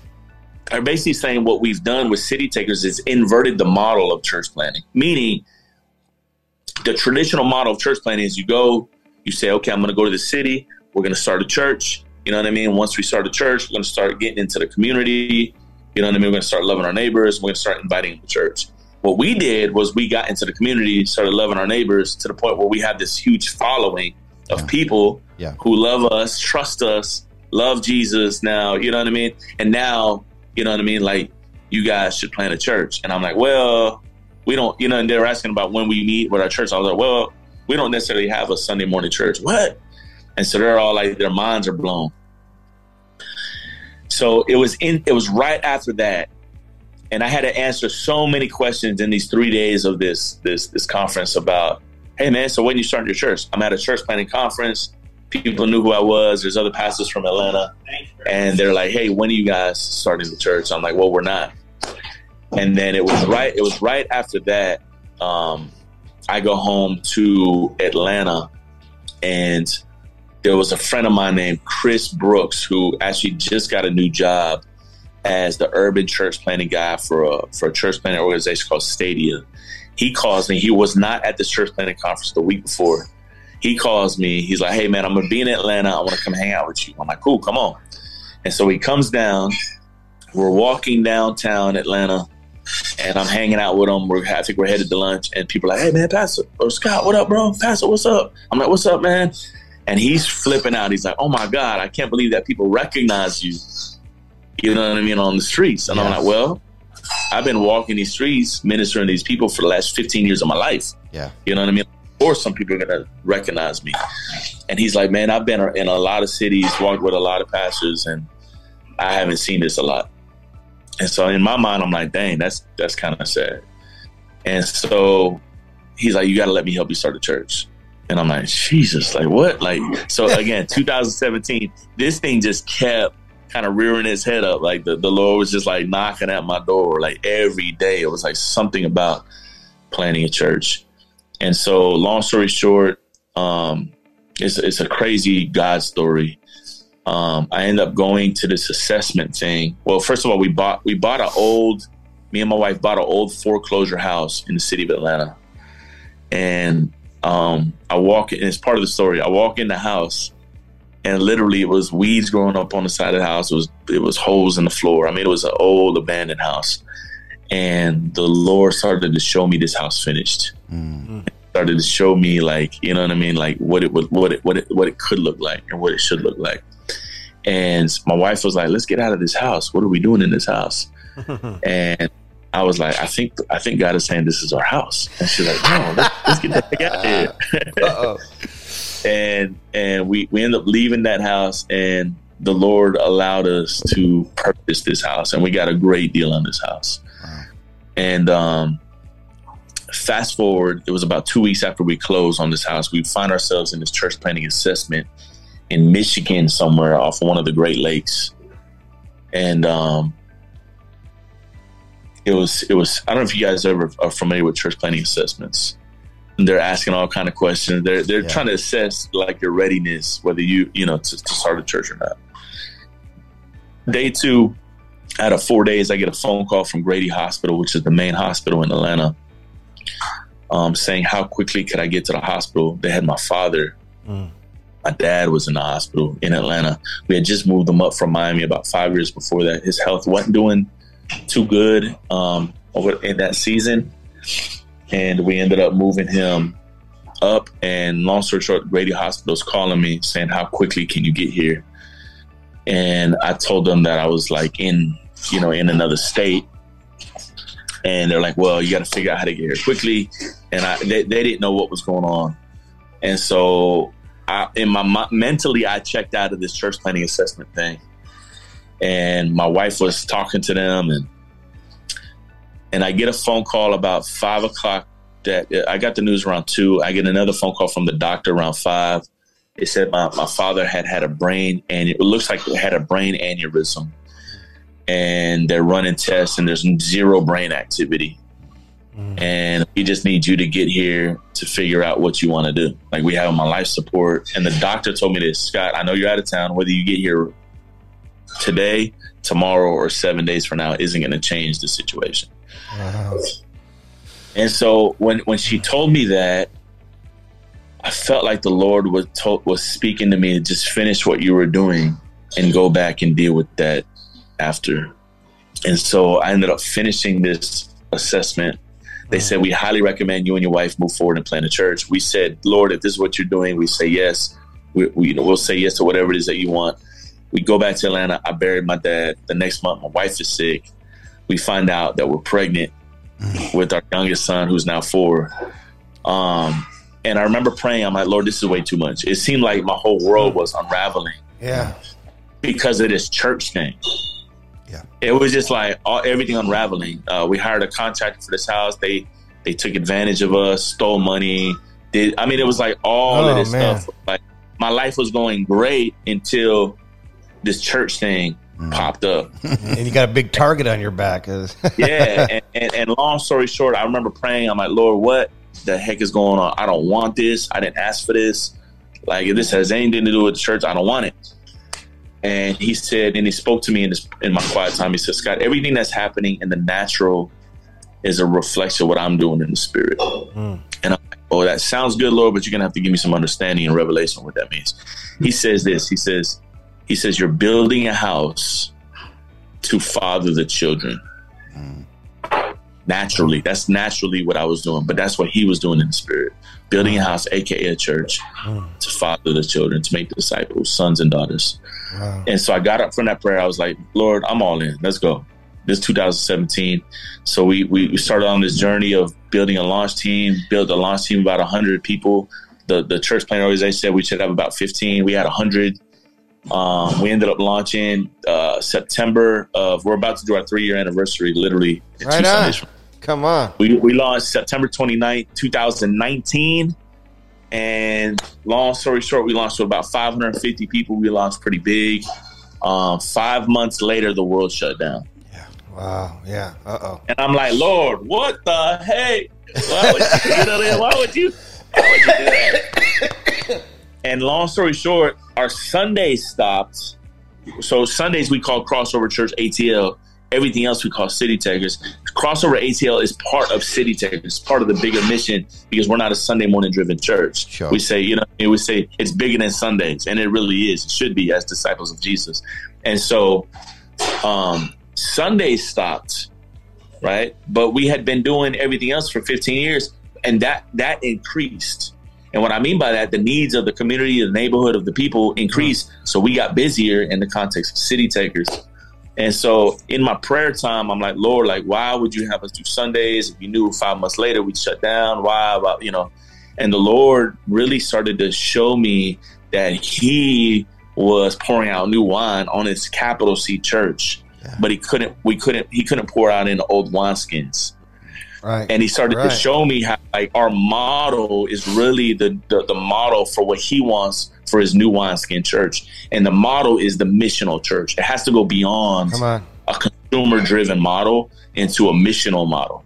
are basically saying what we've done with city takers is inverted the model of church planting. Meaning the traditional model of church planting is you go, you say, okay, I'm gonna go to the city, we're gonna start a church. You know what I mean? Once we start a church, we're gonna start getting into the community you know what I mean? We're going to start loving our neighbors. We're going to start inviting them to church. What we did was we got into the community, started loving our neighbors to the point where we have this huge following of yeah. people yeah. who love us, trust us, love Jesus now, you know what I mean? And now, you know what I mean? Like, you guys should plant a church. And I'm like, well, we don't, you know, and they're asking about when we meet with our church. I was like, well, we don't necessarily have a Sunday morning church. What? And so they're all like, their minds are blown. So it was in it was right after that. And I had to answer so many questions in these three days of this this this conference about, hey man, so when you starting your church? I'm at a church planting conference. People knew who I was. There's other pastors from Atlanta. And they're like, hey, when are you guys starting the church? I'm like, well, we're not. And then it was right, it was right after that. Um, I go home to Atlanta and there was a friend of mine named Chris Brooks who actually just got a new job as the urban church planting guy for a for a church planting organization called Stadia. He calls me. He was not at this church planting conference the week before. He calls me. He's like, "Hey man, I'm gonna be in Atlanta. I want to come hang out with you." I'm like, "Cool, come on." And so he comes down. We're walking downtown Atlanta, and I'm hanging out with him. We're I think we're headed to lunch, and people are like, "Hey man, Pastor, or Scott, what up, bro? Pastor, what's up?" I'm like, "What's up, man?" And he's flipping out. He's like, "Oh my god, I can't believe that people recognize you." You know what I mean on the streets, and yes. I'm like, "Well, I've been walking these streets, ministering to these people for the last 15 years of my life. Yeah. You know what I mean? Or some people are gonna recognize me. And he's like, man, I've been in a lot of cities, walked with a lot of pastors, and I haven't seen this a lot. And so in my mind, I'm like, dang, that's that's kind of sad. And so he's like, you got to let me help you start a church. And I'm like, Jesus, like what? Like, so again, 2017, this thing just kept kind of rearing its head up. Like the, the Lord was just like knocking at my door, like every day. It was like something about planting a church. And so, long story short, um, it's, it's a crazy God story. Um, I end up going to this assessment thing. Well, first of all, we bought we bought an old. Me and my wife bought an old foreclosure house in the city of Atlanta, and um, I walk in. It's part of the story. I walk in the house, and literally it was weeds growing up on the side of the house. It was it was holes in the floor. I mean, it was an old abandoned house, and the Lord started to show me this house finished. Mm. Started to show me like you know what I mean, like what it would what it what it what it could look like and what it should look like. And my wife was like, "Let's get out of this house. What are we doing in this house?" and I was like, "I think I think God is saying this is our house." And she's like, "No, let's, let's get the heck out of here." and and we we end up leaving that house, and the Lord allowed us to purchase this house, and we got a great deal on this house. Wow. And um, fast forward, it was about two weeks after we closed on this house. We find ourselves in this church planting assessment in Michigan somewhere off one of the Great Lakes, and um, it was it was I don't know if you guys ever are familiar with church planting assessments. And they're asking all kind of questions. They're they're yeah. trying to assess like your readiness, whether you you know to, to start a church or not. Day two, out of four days, I get a phone call from Grady Hospital, which is the main hospital in Atlanta, um, saying how quickly could I get to the hospital. They had my father mm my dad was in the hospital in Atlanta. We had just moved him up from Miami about five years before that. His health wasn't doing too good um, over in that season, and we ended up moving him up. And long story short, Grady Hospital's calling me saying, "How quickly can you get here?" And I told them that I was like in, you know, in another state. And they're like, "Well, you got to figure out how to get here quickly." And I, they, they didn't know what was going on, and so I, in my mentally, I checked out of this church planting assessment thing, and my wife was talking to them, and and I get a phone call about five o'clock. That I got the news around two. I get another phone call from the doctor around five. It said my, my father had had a brain, and it looks like it had a brain aneurysm, and they're running tests, and there's zero brain activity. Mm. And we just need you to get here to figure out what you want to do. Like we have my life support. And the doctor told me this, Scott, I know you're out of town. Whether you get here today, tomorrow, or seven days from now isn't going to change the situation. Wow. And so when when she told me that, I felt like the Lord was told, was speaking to me to just finish what you were doing and go back and deal with that after. And so I ended up finishing this assessment they said, We highly recommend you and your wife move forward and plant a church. We said, Lord, if this is what you're doing, we say yes. We, we, you know, we'll say yes to whatever it is that you want. We go back to Atlanta. I buried my dad. The next month, my wife is sick. We find out that we're pregnant with our youngest son, who's now four. Um, and I remember praying, I'm like, Lord, this is way too much. It seemed like my whole world was unraveling. Yeah. Because of this church thing. Yeah. It was just like all, everything unraveling. Uh, we hired a contractor for this house. They they took advantage of us, stole money. Did I mean it was like all oh, of this man. stuff. Like my life was going great until this church thing mm. popped up. and you got a big target on your back. yeah. And, and, and long story short, I remember praying. I'm like, Lord, what the heck is going on? I don't want this. I didn't ask for this. Like if this has anything to do with the church, I don't want it. And he said, and he spoke to me in, this, in my quiet time. He said, Scott, everything that's happening in the natural is a reflection of what I'm doing in the spirit. Mm. And I'm like, oh, that sounds good, Lord, but you're going to have to give me some understanding and revelation of what that means. He says this. He says, he says, you're building a house to father the children. Mm. Naturally, that's naturally what I was doing, but that's what he was doing in the spirit. Building a house, aka a church, mm. to father the children, to make disciples, sons and daughters. And so I got up from that prayer. I was like, Lord, I'm all in. Let's go. this 2017. So we, we started on this journey of building a launch team, built a launch team about 100 people. The the church planting organization said we should have about 15. We had 100. Um, we ended up launching uh, September of. We're about to do our three year anniversary, literally. Right on. Come on. We, we launched September 29th, 2019. And long story short, we launched with about 550 people. We launched pretty big. Um, five months later, the world shut down. Yeah. Wow. Yeah. Uh oh. And I'm like, Lord, what the hey? Why would you, you know, why would you? Why would you do that? and long story short, our Sundays stopped. So Sundays we call Crossover Church ATL. Everything else we call City Takers. Crossover ATL is part of City Takers. It's part of the bigger mission because we're not a Sunday morning driven church. Sure. We say, you know, we say it's bigger than Sundays, and it really is. It should be as disciples of Jesus. And so, um, Sundays stopped, right? But we had been doing everything else for 15 years, and that that increased. And what I mean by that, the needs of the community, the neighborhood, of the people increased. So we got busier in the context of city takers. And so in my prayer time, I'm like, Lord, like, why would you have us do Sundays? If you knew five months later we'd shut down, why about, you know? And the Lord really started to show me that He was pouring out new wine on His capital C church, yeah. but He couldn't. We couldn't. He couldn't pour out in old wineskins. Right. And He started right. to show me how, like, our model is really the, the the model for what He wants for his new wineskin church. And the model is the missional church. It has to go beyond a consumer driven model into a missional model.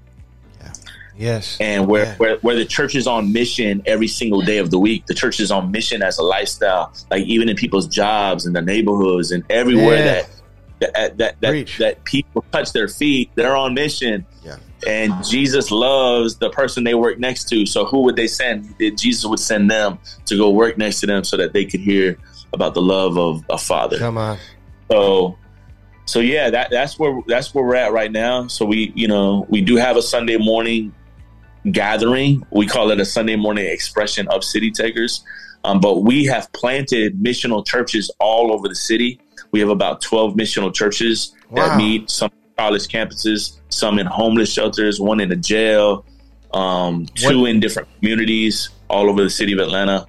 Yeah. Yes. And where, yeah. where where the church is on mission every single day of the week. The church is on mission as a lifestyle, like even in people's jobs and the neighborhoods and everywhere Yeah. that that that that, that people touch their feet, they're on mission. Yeah. And Jesus loves the person they work next to. So who would they send? Jesus would send them to go work next to them so that they could hear about the love of a father. Come on. So so yeah, that that's where that's where we're at right now. So we, you know, we do have a Sunday morning gathering. We call it a Sunday morning expression of city takers. Um, but we have planted missional churches all over the city. We have about 12 missional churches Wow. that meet some college campuses, some in homeless shelters, one in a jail, um, two in different communities all over the city of Atlanta.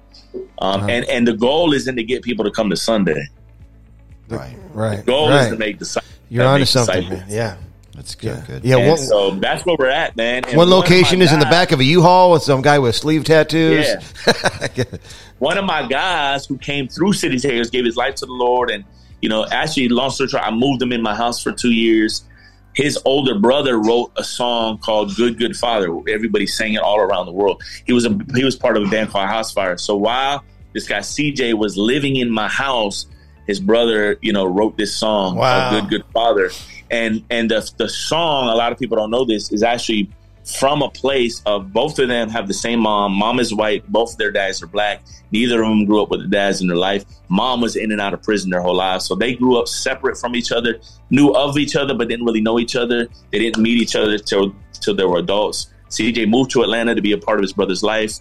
Um, Uh-huh. and, and the goal isn't to get people to come to Sunday. Right. Right. The goal right. is to make disciples. You're that onto make something, disciples. man. Yeah. That's good. Yeah. Good. Yeah. And One, so that's where we're at, man. And one location my is in the back of a U-Haul with some guy with sleeve tattoos. Yeah. One of my guys who came through City Takers gave his life to the Lord, and you know, actually, long story short, I moved him in my house for two years. His older brother wrote a song called "Good Good Father." Everybody sang it all around the world. He was a he was part of a band called House Fire. So while this guy CJ was living in my house, his brother, you know, wrote this song Wow. called "Good Good Father," and and the the song a lot of people don't know this is actually from a place of both of them have the same mom. Mom is white. Both of their dads are black. Neither of them grew up with the dads in their life. Mom was in and out of prison their whole lives. So they grew up separate from each other, knew of each other, but didn't really know each other. They didn't meet each other till, till they were adults. CJ moved to Atlanta to be a part of his brother's life.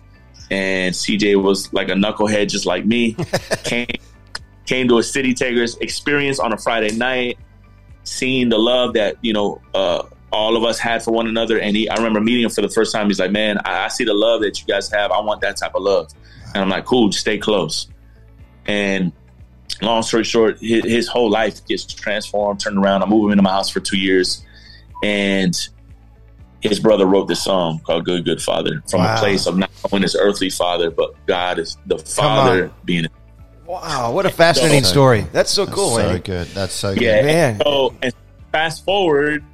And CJ was like a knucklehead, just like me. came, came to a City Takers experience on a Friday night, seeing the love that, you know, uh, all of us had for one another. And he, I remember meeting him for the first time. He's like, man, I, I see the love that you guys have. I want that type of love. And I'm like, cool, just stay close. And long story short, his, his whole life gets transformed, turned around. I move him into my house for two years. And his brother wrote this song called Good, Good Father from Wow. a place of not knowing his earthly father, but God is the father being Wow. What a fascinating So- story. That's so That's cool, so man. good. That's so Yeah. good. Man. So and fast forward,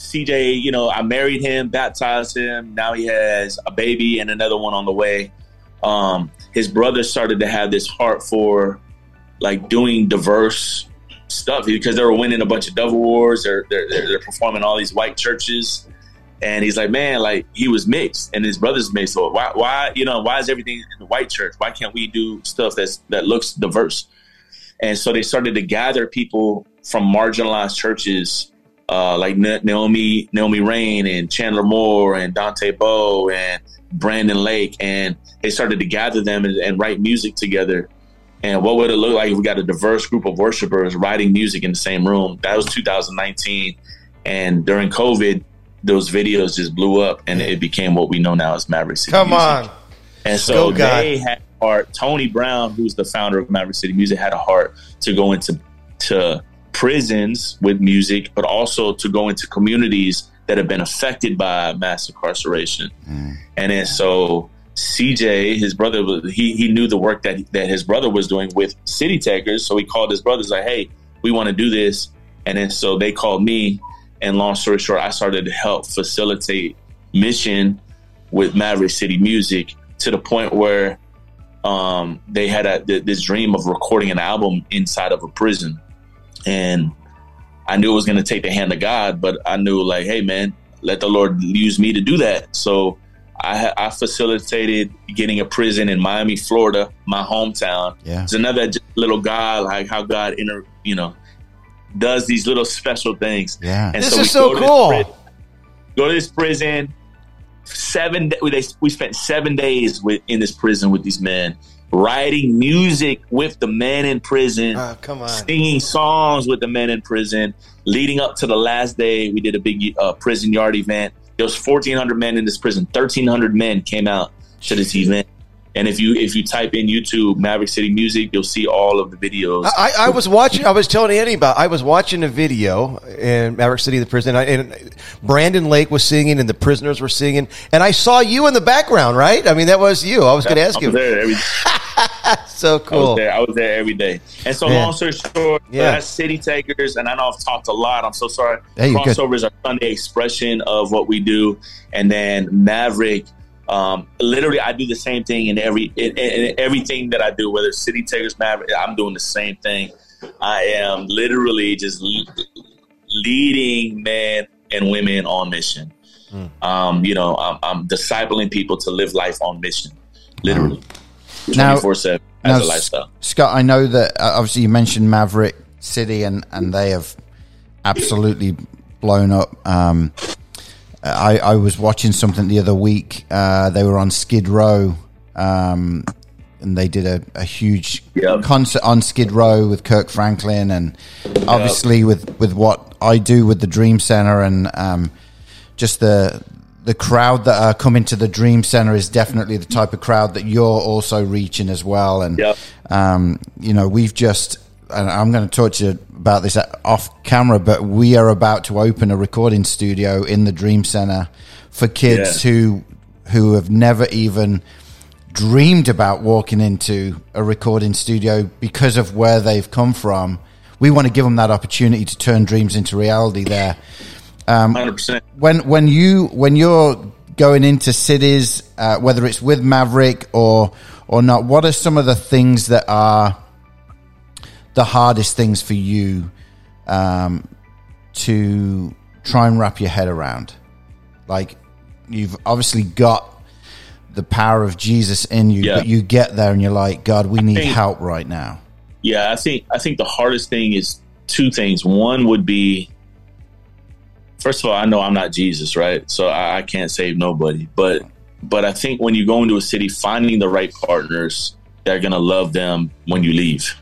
CJ, you know, I married him, baptized him. Now he has a baby and another one on the way. Um, his brother started to have this heart for like doing diverse stuff because they were winning a bunch of Wars. They're, they're, they're, they're performing all these white churches. And he's like, man, like he was mixed and his brother's mixed. So why, why, you know, why is everything in the white church? Why can't we do stuff that's, that looks diverse? And so they started to gather people from marginalized churches, uh, like Naomi Naomi Raine and Chandler Moore and Dante Bowe and Brandon Lake, and they started to gather them and, and write music together. And what would it look like if we got a diverse group of worshipers writing music in the same room? That was 2019, And during COVID, those videos just blew up, and it became what we know now as Maverick City. Come Music. on. And so Go, God. they had a heart. Tony Brown, who's the founder of Maverick City Music, had a heart to go into to prisons with music, but also to go into communities that have been affected by mass incarceration. And then so CJ, his brother, he he knew the work that that his brother was doing with City Takers, so he called his brothers like, "Hey, we want to do this." And then so they called me, and long story short, I started to help facilitate mission with Maverick City Music to the point where um, they had a, th- this dream of recording an album inside of a prison, and I knew it was going to take the hand of God, but I knew like, hey man, let the Lord use me to do that. So I, I facilitated getting a prison in Miami, Florida, my hometown. Yeah. It's another little God, like how God inter, you know, does these little special things. Yeah. And This we is so go to this cool. prison- go to this prison. Seven. da- They, we spent seven days with in this prison with these men, writing music with the men in prison, Oh, come on. singing songs with the men in prison. Leading up to the last day, we did a big uh, prison yard event. There was fourteen hundred men in this prison. Thirteen hundred men came out to this event. And if you if you type in YouTube Maverick City Music, you'll see all of the videos. I, I was watching. I was telling Andy about. I was watching a video in Maverick City, the prison, and Brandon Lake was singing, and the prisoners were singing, and I saw you in the background. Right? I mean, that was you. I was going to ask I was you. there every So cool. I was there. I was there every day. And so, Man. long story short, Yeah. that's City Takers. And I know I've talked a lot. I'm so sorry. Hey, you're good. Crossovers are Sunday expression of what we do. And then Maverick, um, literally, I do the same thing in every in, in, in everything that I do. Whether it's City Takers, Maverick, I'm doing the same thing. I am literally just le- leading men and women on mission. Hmm. Um, you know, I'm, I'm discipling people to live life on mission, literally, Now- twenty four seven as a lifestyle. Scott, I know that uh, obviously you mentioned Maverick City, and and they have absolutely blown up. Um, I I was watching something the other week. Uh, they were on Skid Row. Um, and they did a, a huge Yep. concert on Skid Row with Kirk Franklin, and obviously with, with what I do with the Dream Center, and um, just the the crowd that are coming to the Dream Center is definitely the type of crowd that you're also reaching as well. And Yep. um, you know, we've just, and I'm going to talk to you about this off camera, but we are about to open a recording studio in the Dream Center for kids Yeah. who who have never even dreamed about walking into a recording studio because of where they've come from. We want to give them that opportunity to turn dreams into reality there Hundred percent. when when you when you're going into cities, uh, whether it's with Maverick or or not, what are some of the things that are the hardest things for you um, to try and wrap your head around? Like you've obviously got the power of Jesus in you, Yeah. but you get there and you're like, God, we need think- help right now. Yeah, I think I think the hardest thing is two things. One would be first of all, I know I'm not Jesus, right? So I, I can't save nobody. But but I think when you go into a city, finding the right partners that are gonna love them when you leave.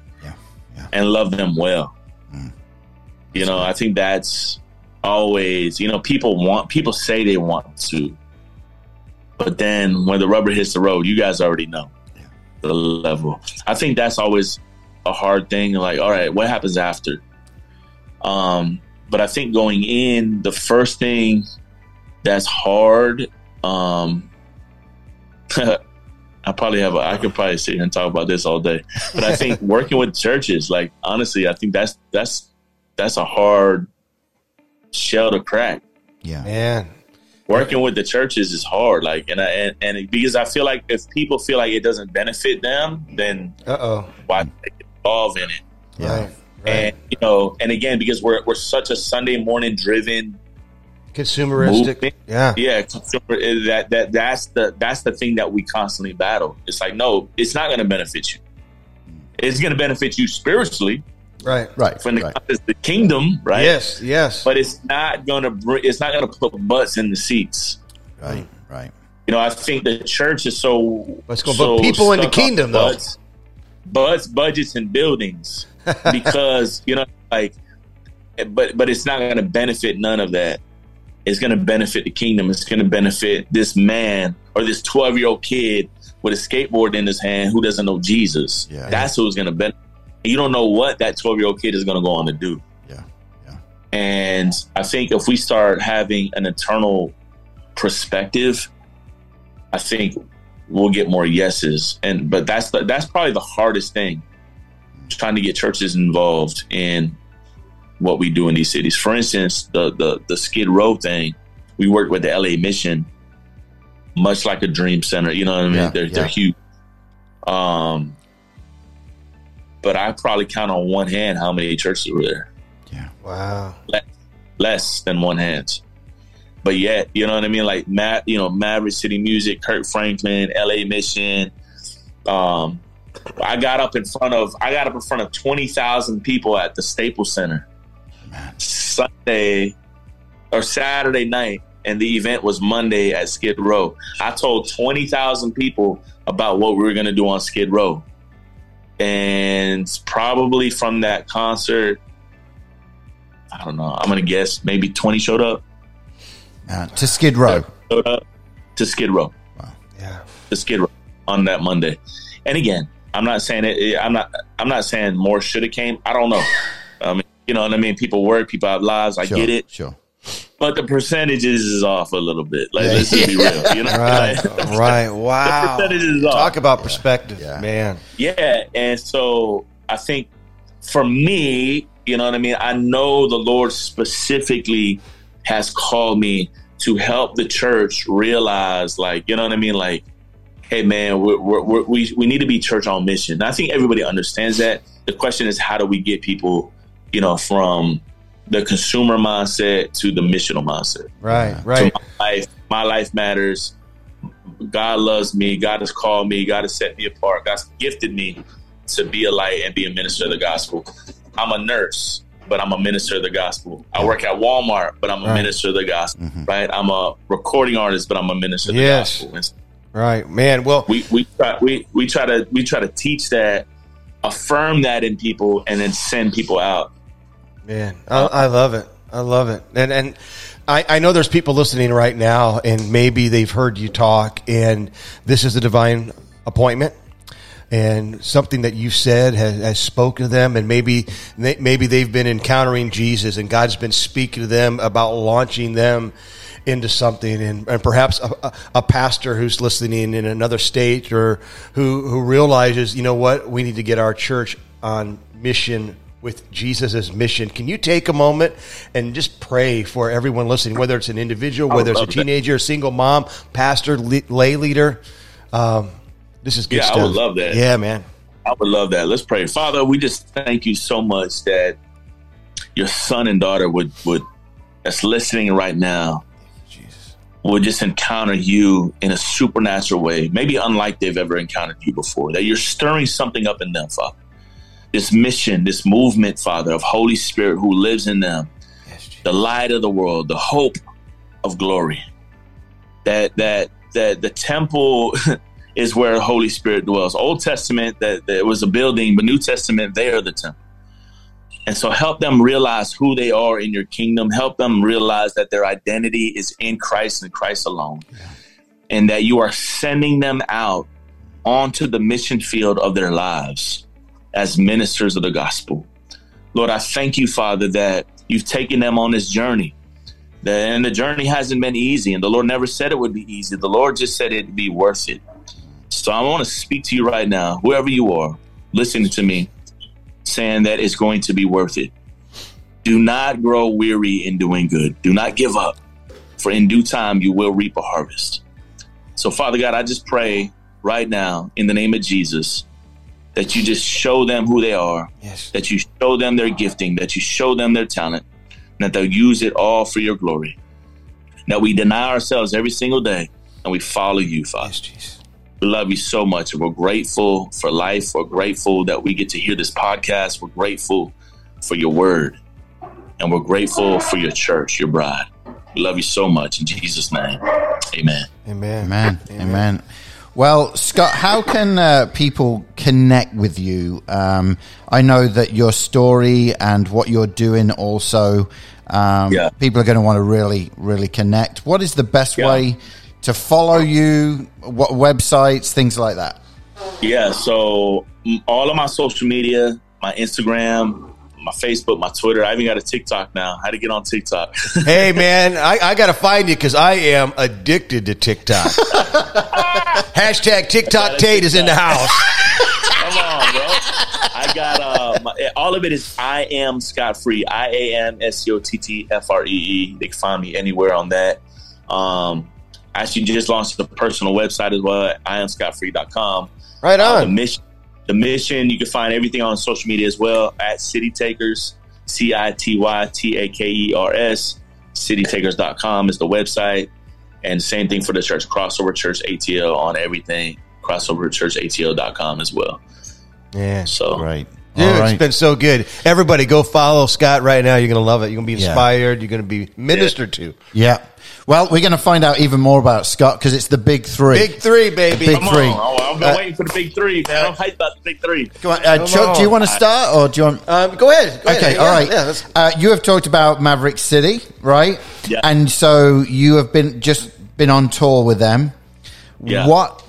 Yeah, yeah. And love them well. You know, I think that's always, you know, people want people say they want to. But then when the rubber hits the road, you guys already know the level. I think that's always a hard thing. Like, all right, what happens after? Um, but I think going in, the first thing that's hard, um, I probably have, a, I could probably sit here and talk about this all day. But I think working with churches, like honestly, I think that's that's that's a hard shell to crack Yeah, Man, working with the churches is hard like and I, and, and because i feel like if people feel like it doesn't benefit them then uh oh. why they get involved in it yeah. Right. Right. and you know and again because we're, we're such a sunday morning driven Consumeristic. movement Yeah. yeah consumer, eh, that that that's the that's the thing that we constantly battle it's like no it's not going to benefit you it's going to benefit you spiritually Right. Right, from the, right. the kingdom right Yes. Yes. but it's not going to bring it's not going to put butts in the seats right, right. You know, I think the church is so. Let's go so put people in the kingdom, though. butts, butts, budgets, and buildings because you know, like but but it's not going to benefit none of that. It's going to benefit the kingdom. It's going to benefit this man or this 12 year old kid with a skateboard in his hand who doesn't know Jesus. Yeah. That's who's going to benefit. You don't know what that 12 year old kid is going to go on to do. Yeah. Yeah. And I think if we start having an eternal perspective, I think we'll get more yeses. And but that's the, that's probably the hardest thing, trying to get churches involved in what we do in these cities. For instance, the the the Skid Row thing, we worked with the LA Mission, much like a Dream Center. You know what I mean? Yeah, they're yeah. they're huge. Um, but I probably count on one hand how many churches were there Yeah. Wow. less than one hand. But yet, you know what I mean? Like Matt, you know, Maverick City Music, Kirk Franklin, LA Mission. Um, I got up in front of I got up in front of twenty thousand people at the Staples Center Sunday or Saturday night, and the event was Monday at Skid Row. I told twenty thousand people about what we were going to do on Skid Row, and probably from that concert, I don't know. I'm going to guess maybe twenty showed up. Man, to Skid Row. showed up to Skid Row, Wow. Yeah. to Skid Row on that Monday. And again, I'm not saying it. I'm not. I'm not saying more should have came. I don't know. I mean, you know what I mean. People work. People have lives. I Sure, get it. Sure. But the percentages is off a little bit. Like Yeah. let's just be real. You know, Right. Like, right. Wow. percentage is off. Talk about perspective, Yeah. man. Yeah, and so I think for me, you know what I mean. I know the Lord specifically has called me to help the church realize, like, you know what I mean, like, hey, man, we're, we're, we're, we we need to be church on mission. And I think everybody understands that. The question is, how do we get people, you know, from the consumer mindset to the missional mindset? Right. Right. So my life, my life matters. God loves me. God has called me. God has set me apart. God's gifted me to be a light and be a minister of the gospel. I'm a nurse, but I'm a minister of the gospel. I work at Walmart, but I'm a Right. minister of the gospel. Mm-hmm. Right? I'm a recording artist, but I'm a minister of the Yes. gospel. And Right. Man. Well, we we try we we try to we try to teach that, affirm that in people, and then send people out. Man, I, I love it. I love it. And and I, I know there's people listening right now, and maybe they've heard you talk, and this is a divine appointment, and something that you said has, has spoken to them, and maybe maybe they've been encountering Jesus, and God's been speaking to them about launching them into something, and, and perhaps a, a, a pastor who's listening in another state or who who realizes, you know what, we need to get our church on mission with Jesus' mission. Can you take a moment and just pray for everyone listening, whether it's an individual, whether it's a teenager, a single mom, pastor, lay leader? Um, this is good Yeah, I would love that. Yeah, man. I would love that. Let's pray. Father, we just thank you so much that your son and daughter would would that's listening right now would just encounter you in a supernatural way, maybe unlike they've ever encountered you before. That you're stirring something up in them, Father. This mission, this movement, Father, of Holy Spirit who lives in them, the light of the world, the hope of glory. That that that the temple is where Holy Spirit dwells. Old Testament, that there was a building, but New Testament, they are the temple. And so help them realize who they are in your kingdom. Help them realize that their identity is in Christ and Christ alone. And that you are sending them out onto the mission field of their lives as ministers of the gospel. Lord, I thank you, Father, that you've taken them on this journey. And the journey hasn't been easy, and the Lord never said it would be easy. The Lord just said it'd be worth it. So I want to speak to you right now, whoever you are, listening to me, saying that it's going to be worth it. Do not grow weary in doing good. Do not give up, for in due time you will reap a harvest. So, Father God, I just pray right now in the name of Jesus that you just show them who they are, Yes. that you show them their gifting, that you show them their talent, and that they'll use it all for your glory. That we deny ourselves every single day and we follow you, Father. Yes, We love you so much. and We're grateful for life. We're grateful that we get to hear this podcast. We're grateful for your word. And we're grateful for your church, your bride. We love you so much. In Jesus' name, amen. Amen. Amen. Amen. Well, Scott, how can uh, people connect with you? Um, I know that your story and what you're doing also, um, Yeah. people are going to want to really, really connect. What is the best Yeah. way to follow you? What websites, things like that? Yeah, so all of my social media, my Instagram, my Facebook, my Twitter. I even got a TikTok now. How to get on TikTok? Hey man, I, I got to find you because I am addicted to TikTok. Hashtag TikTok Tate is in the house. Come on, bro. I got uh, my, all of it is I am Scott Free. I A M S C O T T F R E E. They can find me anywhere on that. Um, I actually just launched a personal website as well. At IamScottFree.com. Right Uh, the mission, the mission. You can find everything on social media as well at City Takers, C I T Y T A K E R S. CityTakers.com is the website, and same thing for the church. Crossover Church ATL on everything. CrossoverChurchATL.com as well. Yeah. So Right. Dude, All it's right. been so good. Everybody, go follow Scott right now. You're going to love it. You're going to be Yeah. inspired. You're going to be ministered to. Yeah. Well, we're going to find out even more about Scott because it's the big three. Big three, baby. Big come three. on, oh, I've been Uh, waiting for the big three, man. I'm hyped about the big three. Come on, uh, Come Chuck, do you want to start or do you want? Um, go ahead. Go ahead. Okay, Yeah, all right. Yeah, uh, you have talked about Maverick City, right? Yeah. And so you have been just been on tour with them. Yeah. What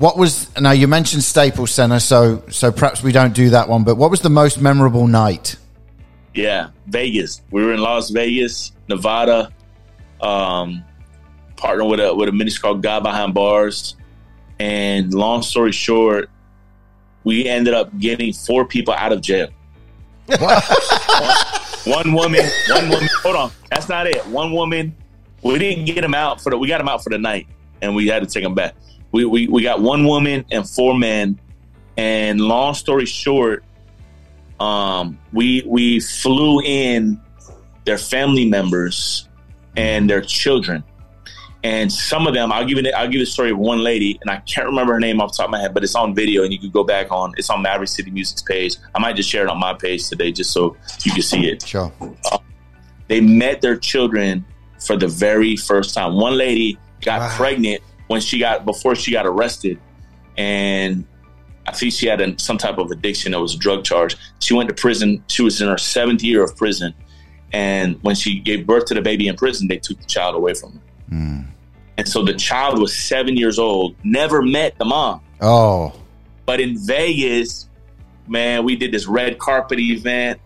what was now you mentioned Staples Center, so so perhaps we don't do that one, but what was the most memorable night? Yeah, Vegas. We were in Las Vegas, Nevada. Um, partner with a with a ministry called God Behind Bars. And long story short, we ended up getting four people out of jail. one woman, one woman. Hold on, that's not it. One woman. We didn't get them out for the. We got them out for the night, and we had to take them back. We we, we got one woman and four men. And long story short, um, we we flew in their family members and their children, and some of them. I'll give you. I'll give you the story of one lady, and I can't remember her name off the top of my head, but it's on video, and you can go back on. It's on Maverick City Music's page. I might just share it on my page today, just so you can see it. Sure. They met their children for the very first time. One lady got Wow. pregnant when she got before she got arrested, and I think she had a, some type of addiction that was a drug charge. She went to prison. She was in her seventh year of prison, and when she gave birth to the baby in prison, they took the child away from her. Hmm. And so the child was seven years old, never met the mom. Oh, But in Vegas, man, we did this red carpet event,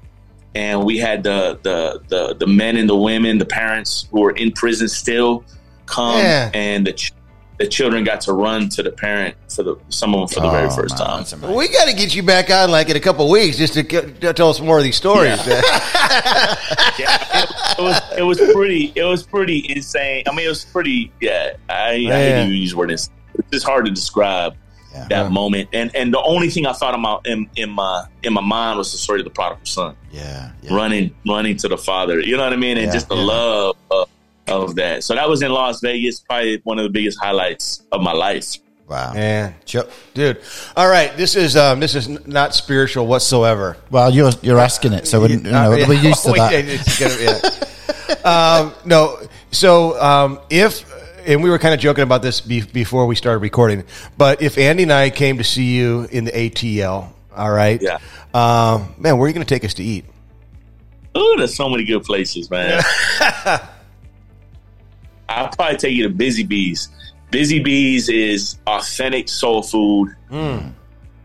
and we had the the the, the men and the women, the parents who were in prison still come, Yeah. and the ch- the children got to run to the parent for the some of them for the very Oh, first man, time. that's we got to get you back on like in a couple weeks just to, to tell us more of these stories. man. yeah, it, it was it was pretty it was pretty insane. I mean, it was pretty. Yeah, I, I hate to use the word insane. It's just hard to describe Yeah. that moment. And and the only thing I thought about in, in my in my mind was the story of the prodigal son yeah, yeah. running running to the father. You know what I mean? And Yeah, just the yeah. love of, of that. So that was in Las Vegas. Probably one of the biggest highlights of my life. Wow. Man, dude. All right, this is um, this is not spiritual whatsoever. well, you're you're asking it, so we, you know, yeah. we're used to that. gonna- yeah. um, no, so um, if and we were kind of joking about this be, before we started recording, but if Andy and I came to see you in the ATL, all right, Yeah. um, man, where are you going to take us to eat? Ooh, there's so many good places, man. I'll probably take you to Busy Bees. Busy Bees is authentic soul food.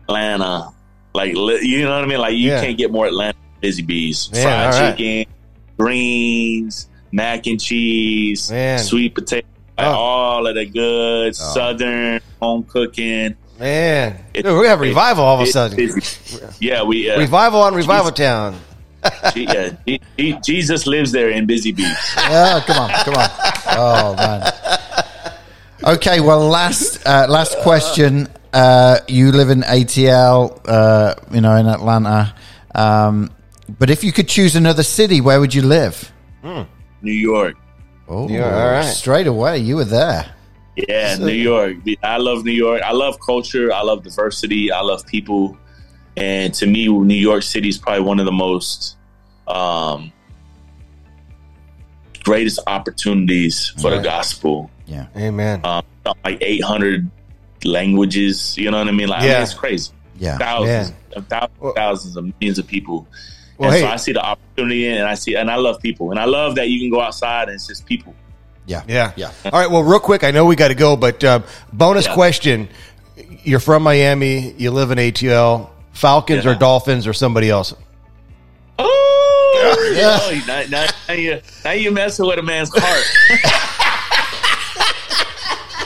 Atlanta, like you know what I mean. Like you Yeah. can't get more Atlanta Busy Bees. Man, Fried right. chicken, greens, mac and cheese, Man. sweet potato, like, Oh. all of the good Southern home cooking. Man, It- dude, we're gonna have revival all of a It- sudden. Busy- yeah, we uh, Revival on Revival Town. G- yeah, G- G- Jesus lives there in Busy Bees. Yeah, come on, come on. Oh man. Okay, well, last uh, last question. Uh, you live in ATL, uh, you know, in Atlanta. Um, but if you could choose another city, where would you live? New York. Oh, Yeah, all right. straight away, you were there. Yeah, New York. I love New York. I love culture. I love diversity. I love people. And to me, New York City is probably one of the most um, greatest opportunities for the gospel. Yeah, Amen. Um, like 800 languages. You know what I mean? Like I mean, it's crazy. Yeah. thousands, Yeah. of thousands, thousands of millions of people. Well, and hey- so I see the opportunity, and I see, and I love people, and I love that you can go outside and it's just people. Yeah. Yeah. Yeah. All right. Well, real quick, I know we got to go, but uh, bonus Yeah. question: You're from Miami. You live in ATL. Falcons Yeah. or Dolphins or somebody else? Oh, yeah. now, now, now you, now you messing with a man's heart.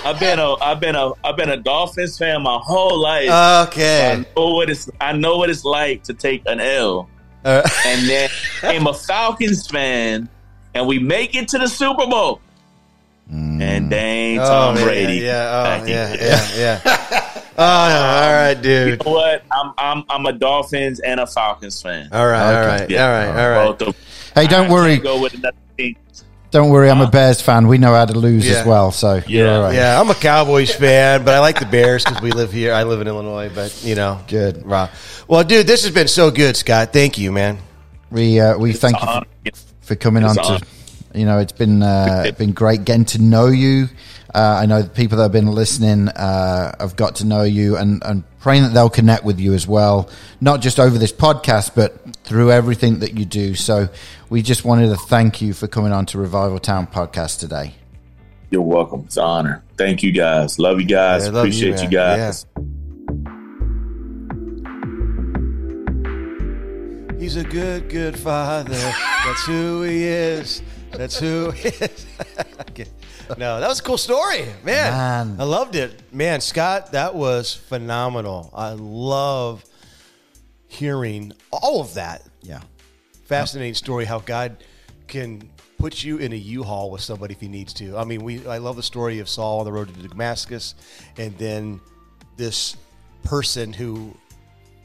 I've been a, I've been a, I've been a Dolphins fan my whole life. I Okay. know what it's, I know what it's like to take an L, Uh, and then I'm a Falcons fan, and we make it to the Super Bowl, and dang Tom oh, man, Brady. Yeah. Oh, back in yeah. Yeah. Yeah. oh, all right, dude. You dude. know what? I'm, I'm, I'm a Dolphins and a Falcons fan. All right. All Okay. right. Yeah. All right. All right. Both of- Hey, don't I worry. Go with another team. Don't worry. I'm a Bears fan. We know how to lose Yeah. as well. So you're Yeah. all right. Yeah, I'm a Cowboys fan, but I like the Bears because we live here. I live in Illinois, but you know, Good. Wow. Well, dude, this has been so good, Scott. Thank you, man. We uh, we thank you for, for coming It's on an to. You know, it's been uh, it's been great getting to know you. Uh, I know the people that have been listening uh, have got to know you, and, and praying that they'll connect with you as well, not just over this podcast, but through everything that you do. So, we just wanted to thank you for coming on to Revival Town podcast today. You're welcome. It's an honor. Thank you guys. Love you guys. Yeah, love Appreciate you, man. guys. He's a good, good father. That's who he is. That's who. Okay. no, that was a cool story, man. Man. I loved it, man. Scott, that was phenomenal. I love hearing all of that. Yeah. Fascinating story how God can put you in a U-Haul with somebody if He needs to. I mean, we I love the story of Saul on the road to Damascus, and then this person who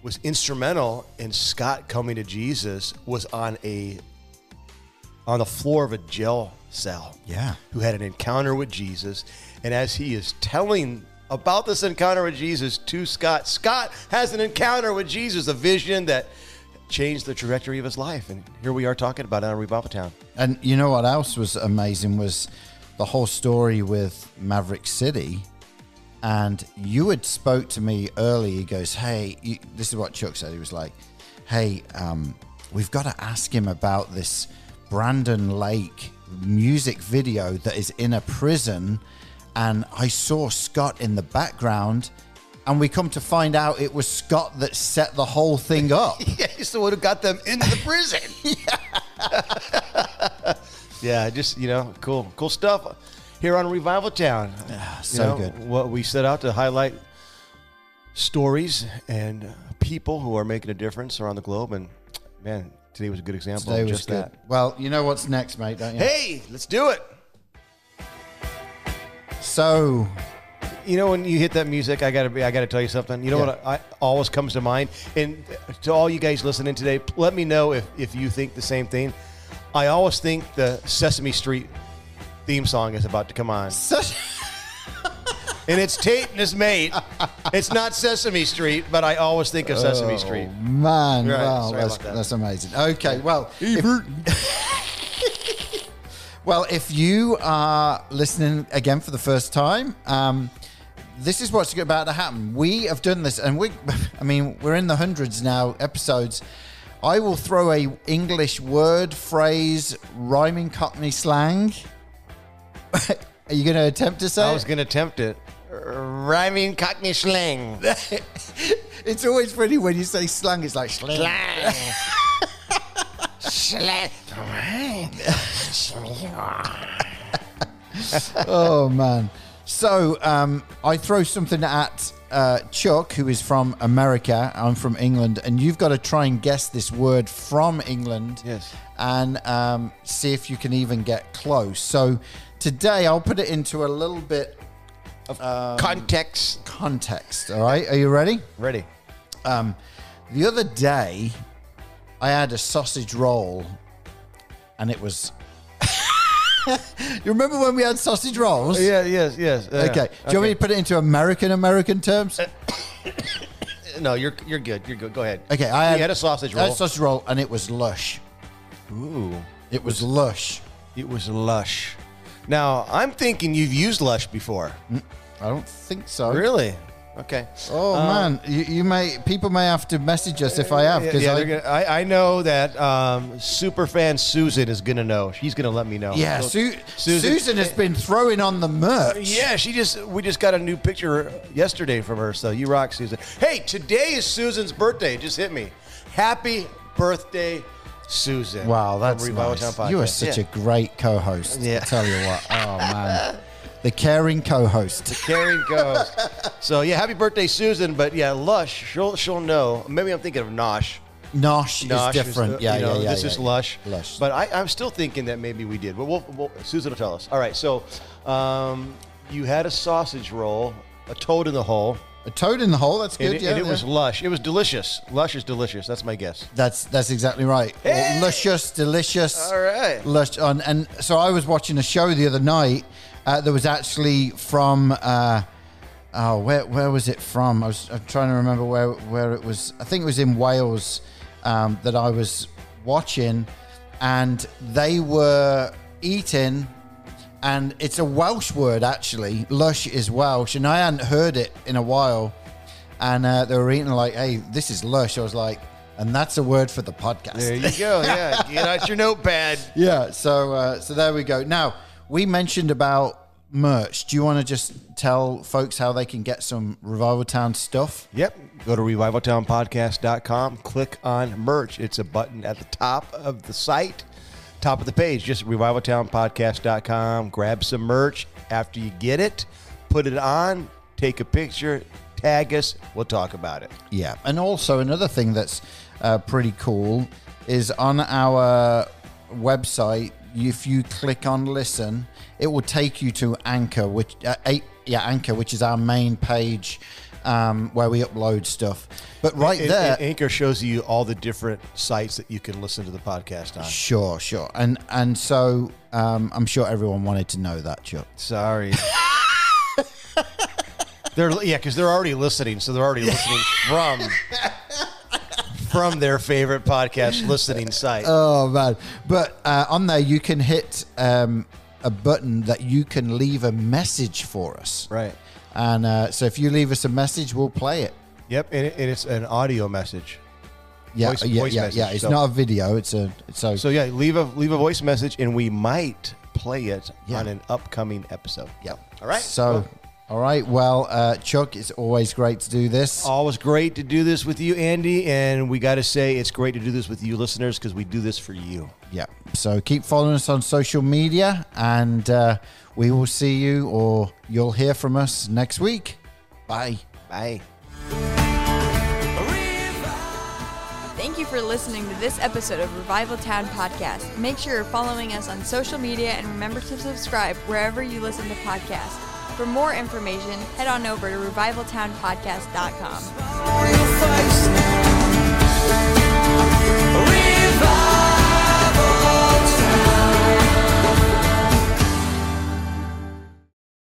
was instrumental in Scott coming to Jesus was on a on the floor of a jail cell. Yeah. Who had an encounter with Jesus. And as he is telling about this encounter with Jesus to Scott, Scott has an encounter with Jesus, a vision that changed the trajectory of his life. And here we are talking about it on Revival Town. And you know what else was amazing was the whole story with Maverick City. And you had spoke to me early. He goes, "Hey, you, this is what Chuck said. He was like, "Hey, um, we've got to ask him about this Brandon Lake music video that is in a prison." And I saw Scott in the background, and we come to find out it was Scott that set the whole thing up. Yeah, he's the one who got them into the prison. yeah, just, you know, cool, cool stuff here on Revival Town. Ah, you so know, good. What we set out to highlight stories and people who are making a difference around the globe. And man, today was a good example Today of was just good. that. Well, you know what's next, mate, don't you? Hey, let's do it. So, You know when you hit that music, I gotta be. I gotta tell you something. You know Yeah. what I, always comes to mind, and to all you guys listening today, let me know if if you think the same thing. I always think the Sesame Street theme song is about to come on, such, and it's Tate and his mate. It's not Sesame Street, but I always think of Sesame Street. man, Right, wow, sorry that's, that. that's amazing. Okay, well, if, well, if you are listening again for the first time, um, this is what's about to happen. We have done this, and we, I mean, we're in the hundreds now episodes. I will throw a English word, phrase, rhyming Cockney slang. are you going to attempt to say? I was gonna attempt it. Rhyming Cockney slang. it's always funny when you say slang. It's like slang. Slang. oh man. So um, I throw something at uh, Chuck, who is from America. I'm from England, and you've got to try and guess this word from England. Yes. And um, see if you can even get close. So today I'll put it into a little bit Context. context. All right, are you ready? Ready. Um, the other day, I had a sausage roll, and it was. you remember when we had sausage rolls? Yeah. Yes. Yes. yeah. Okay. Do you want me to put it into American American terms? No, you're you're good. You're good. Go ahead. Okay, I had, had a sausage I had roll. a sausage roll, and it was lush. Ooh. It was lush. It was lush. Now I'm thinking you've used lush before. I don't think so. Really? Okay. Oh man, you, you may people may have to message us if I have because yeah, I, I I know that um, super fan Susan is gonna know. She's gonna let me know. yeah, So- Su- Susan, Susan- has been throwing on the merch. Yeah, she just we just got a new picture yesterday from her. So you rock, Susan. Hey, today is Susan's birthday. It Just hit me. Happy birthday, Susan. Wow, that's nice. You are such Yeah. a great co-host. Yeah. I tell you what. Oh man, the caring co-host. The caring goes. so yeah, happy birthday, Susan. But yeah, Lush, she'll she'll know. Maybe I'm thinking of Nosh. Nosh, Nosh is different. uh, yeah, you know, yeah, yeah. This yeah, is yeah. Lush. Lush. But I, I'm still thinking that maybe we did. But we'll, we'll, Susan will tell us. All right. So um, you had a sausage roll, a toad in the hole. A toad in the hole. That's And, good. it, yeah, and it yeah. was lush. It was delicious. Lush is delicious. That's my guess. That's that's exactly right. Hey! Luscious, delicious. All right. Lush on and so I was watching a show the other night uh, that was actually from uh, oh where where was it from? I was I'm trying to remember where where it was. I think it was in Wales um, that I was watching, and they were eating. And it's a Welsh word actually. Lush is Welsh, and I hadn't heard it in a while. And uh, they were eating like, "Hey, this is lush." I was like, "And that's a word for the podcast." There you go. Yeah. Get out your notepad. Yeah, so uh, so there we go. Now we mentioned about merch. Do you want to just tell folks how they can get some Revival Town stuff? Yep. Go to revivaltownpodcast.com, click on merch. It's a button at the top of the site, top of the page. Just revivaltownpodcast.com. Grab some merch. After you get it, put it on, take a picture, tag us. We'll talk about it. Yeah, and also another thing that's uh, pretty cool is on our website. If you click on listen, it will take you to Anchor, which uh, eight, yeah Anchor, which is our main page um, where we upload stuff. But right And- there, and Anchor shows you all the different sites that you can listen to the podcast on. sure, sure, and and so um, I'm sure everyone wanted to know that, Chuck. Sorry. they're yeah, because they're already listening, so they're already listening from from their favorite podcast listening site. Oh man! But uh, on there, you can hit um, a button that you can leave a message for us. right. And uh, so, if you leave us a message, we'll play it. Yep, and, it, and it's an audio message. Yeah, Voice- yeah, voice yeah, message, yeah. It's so- not a video. It's a. So. So yeah, leave a leave a voice message, and we might play it Yeah. on an upcoming episode. Yep. All right. So, Well, all right. Well, uh, Chuck, it's always great to do this. always great to do this with you, Andy, and we got to say it's great to do this with you, listeners, because we do this for you. Yeah. So keep following us on social media, and uh, we will see you, or you'll hear from us next week. Bye. Bye. Thank you for listening to this episode of Revival Town Podcast. Make sure you're following us on social media and remember to subscribe wherever you listen to podcasts. For more information, head on over to revivaltownpodcast.com. your face now.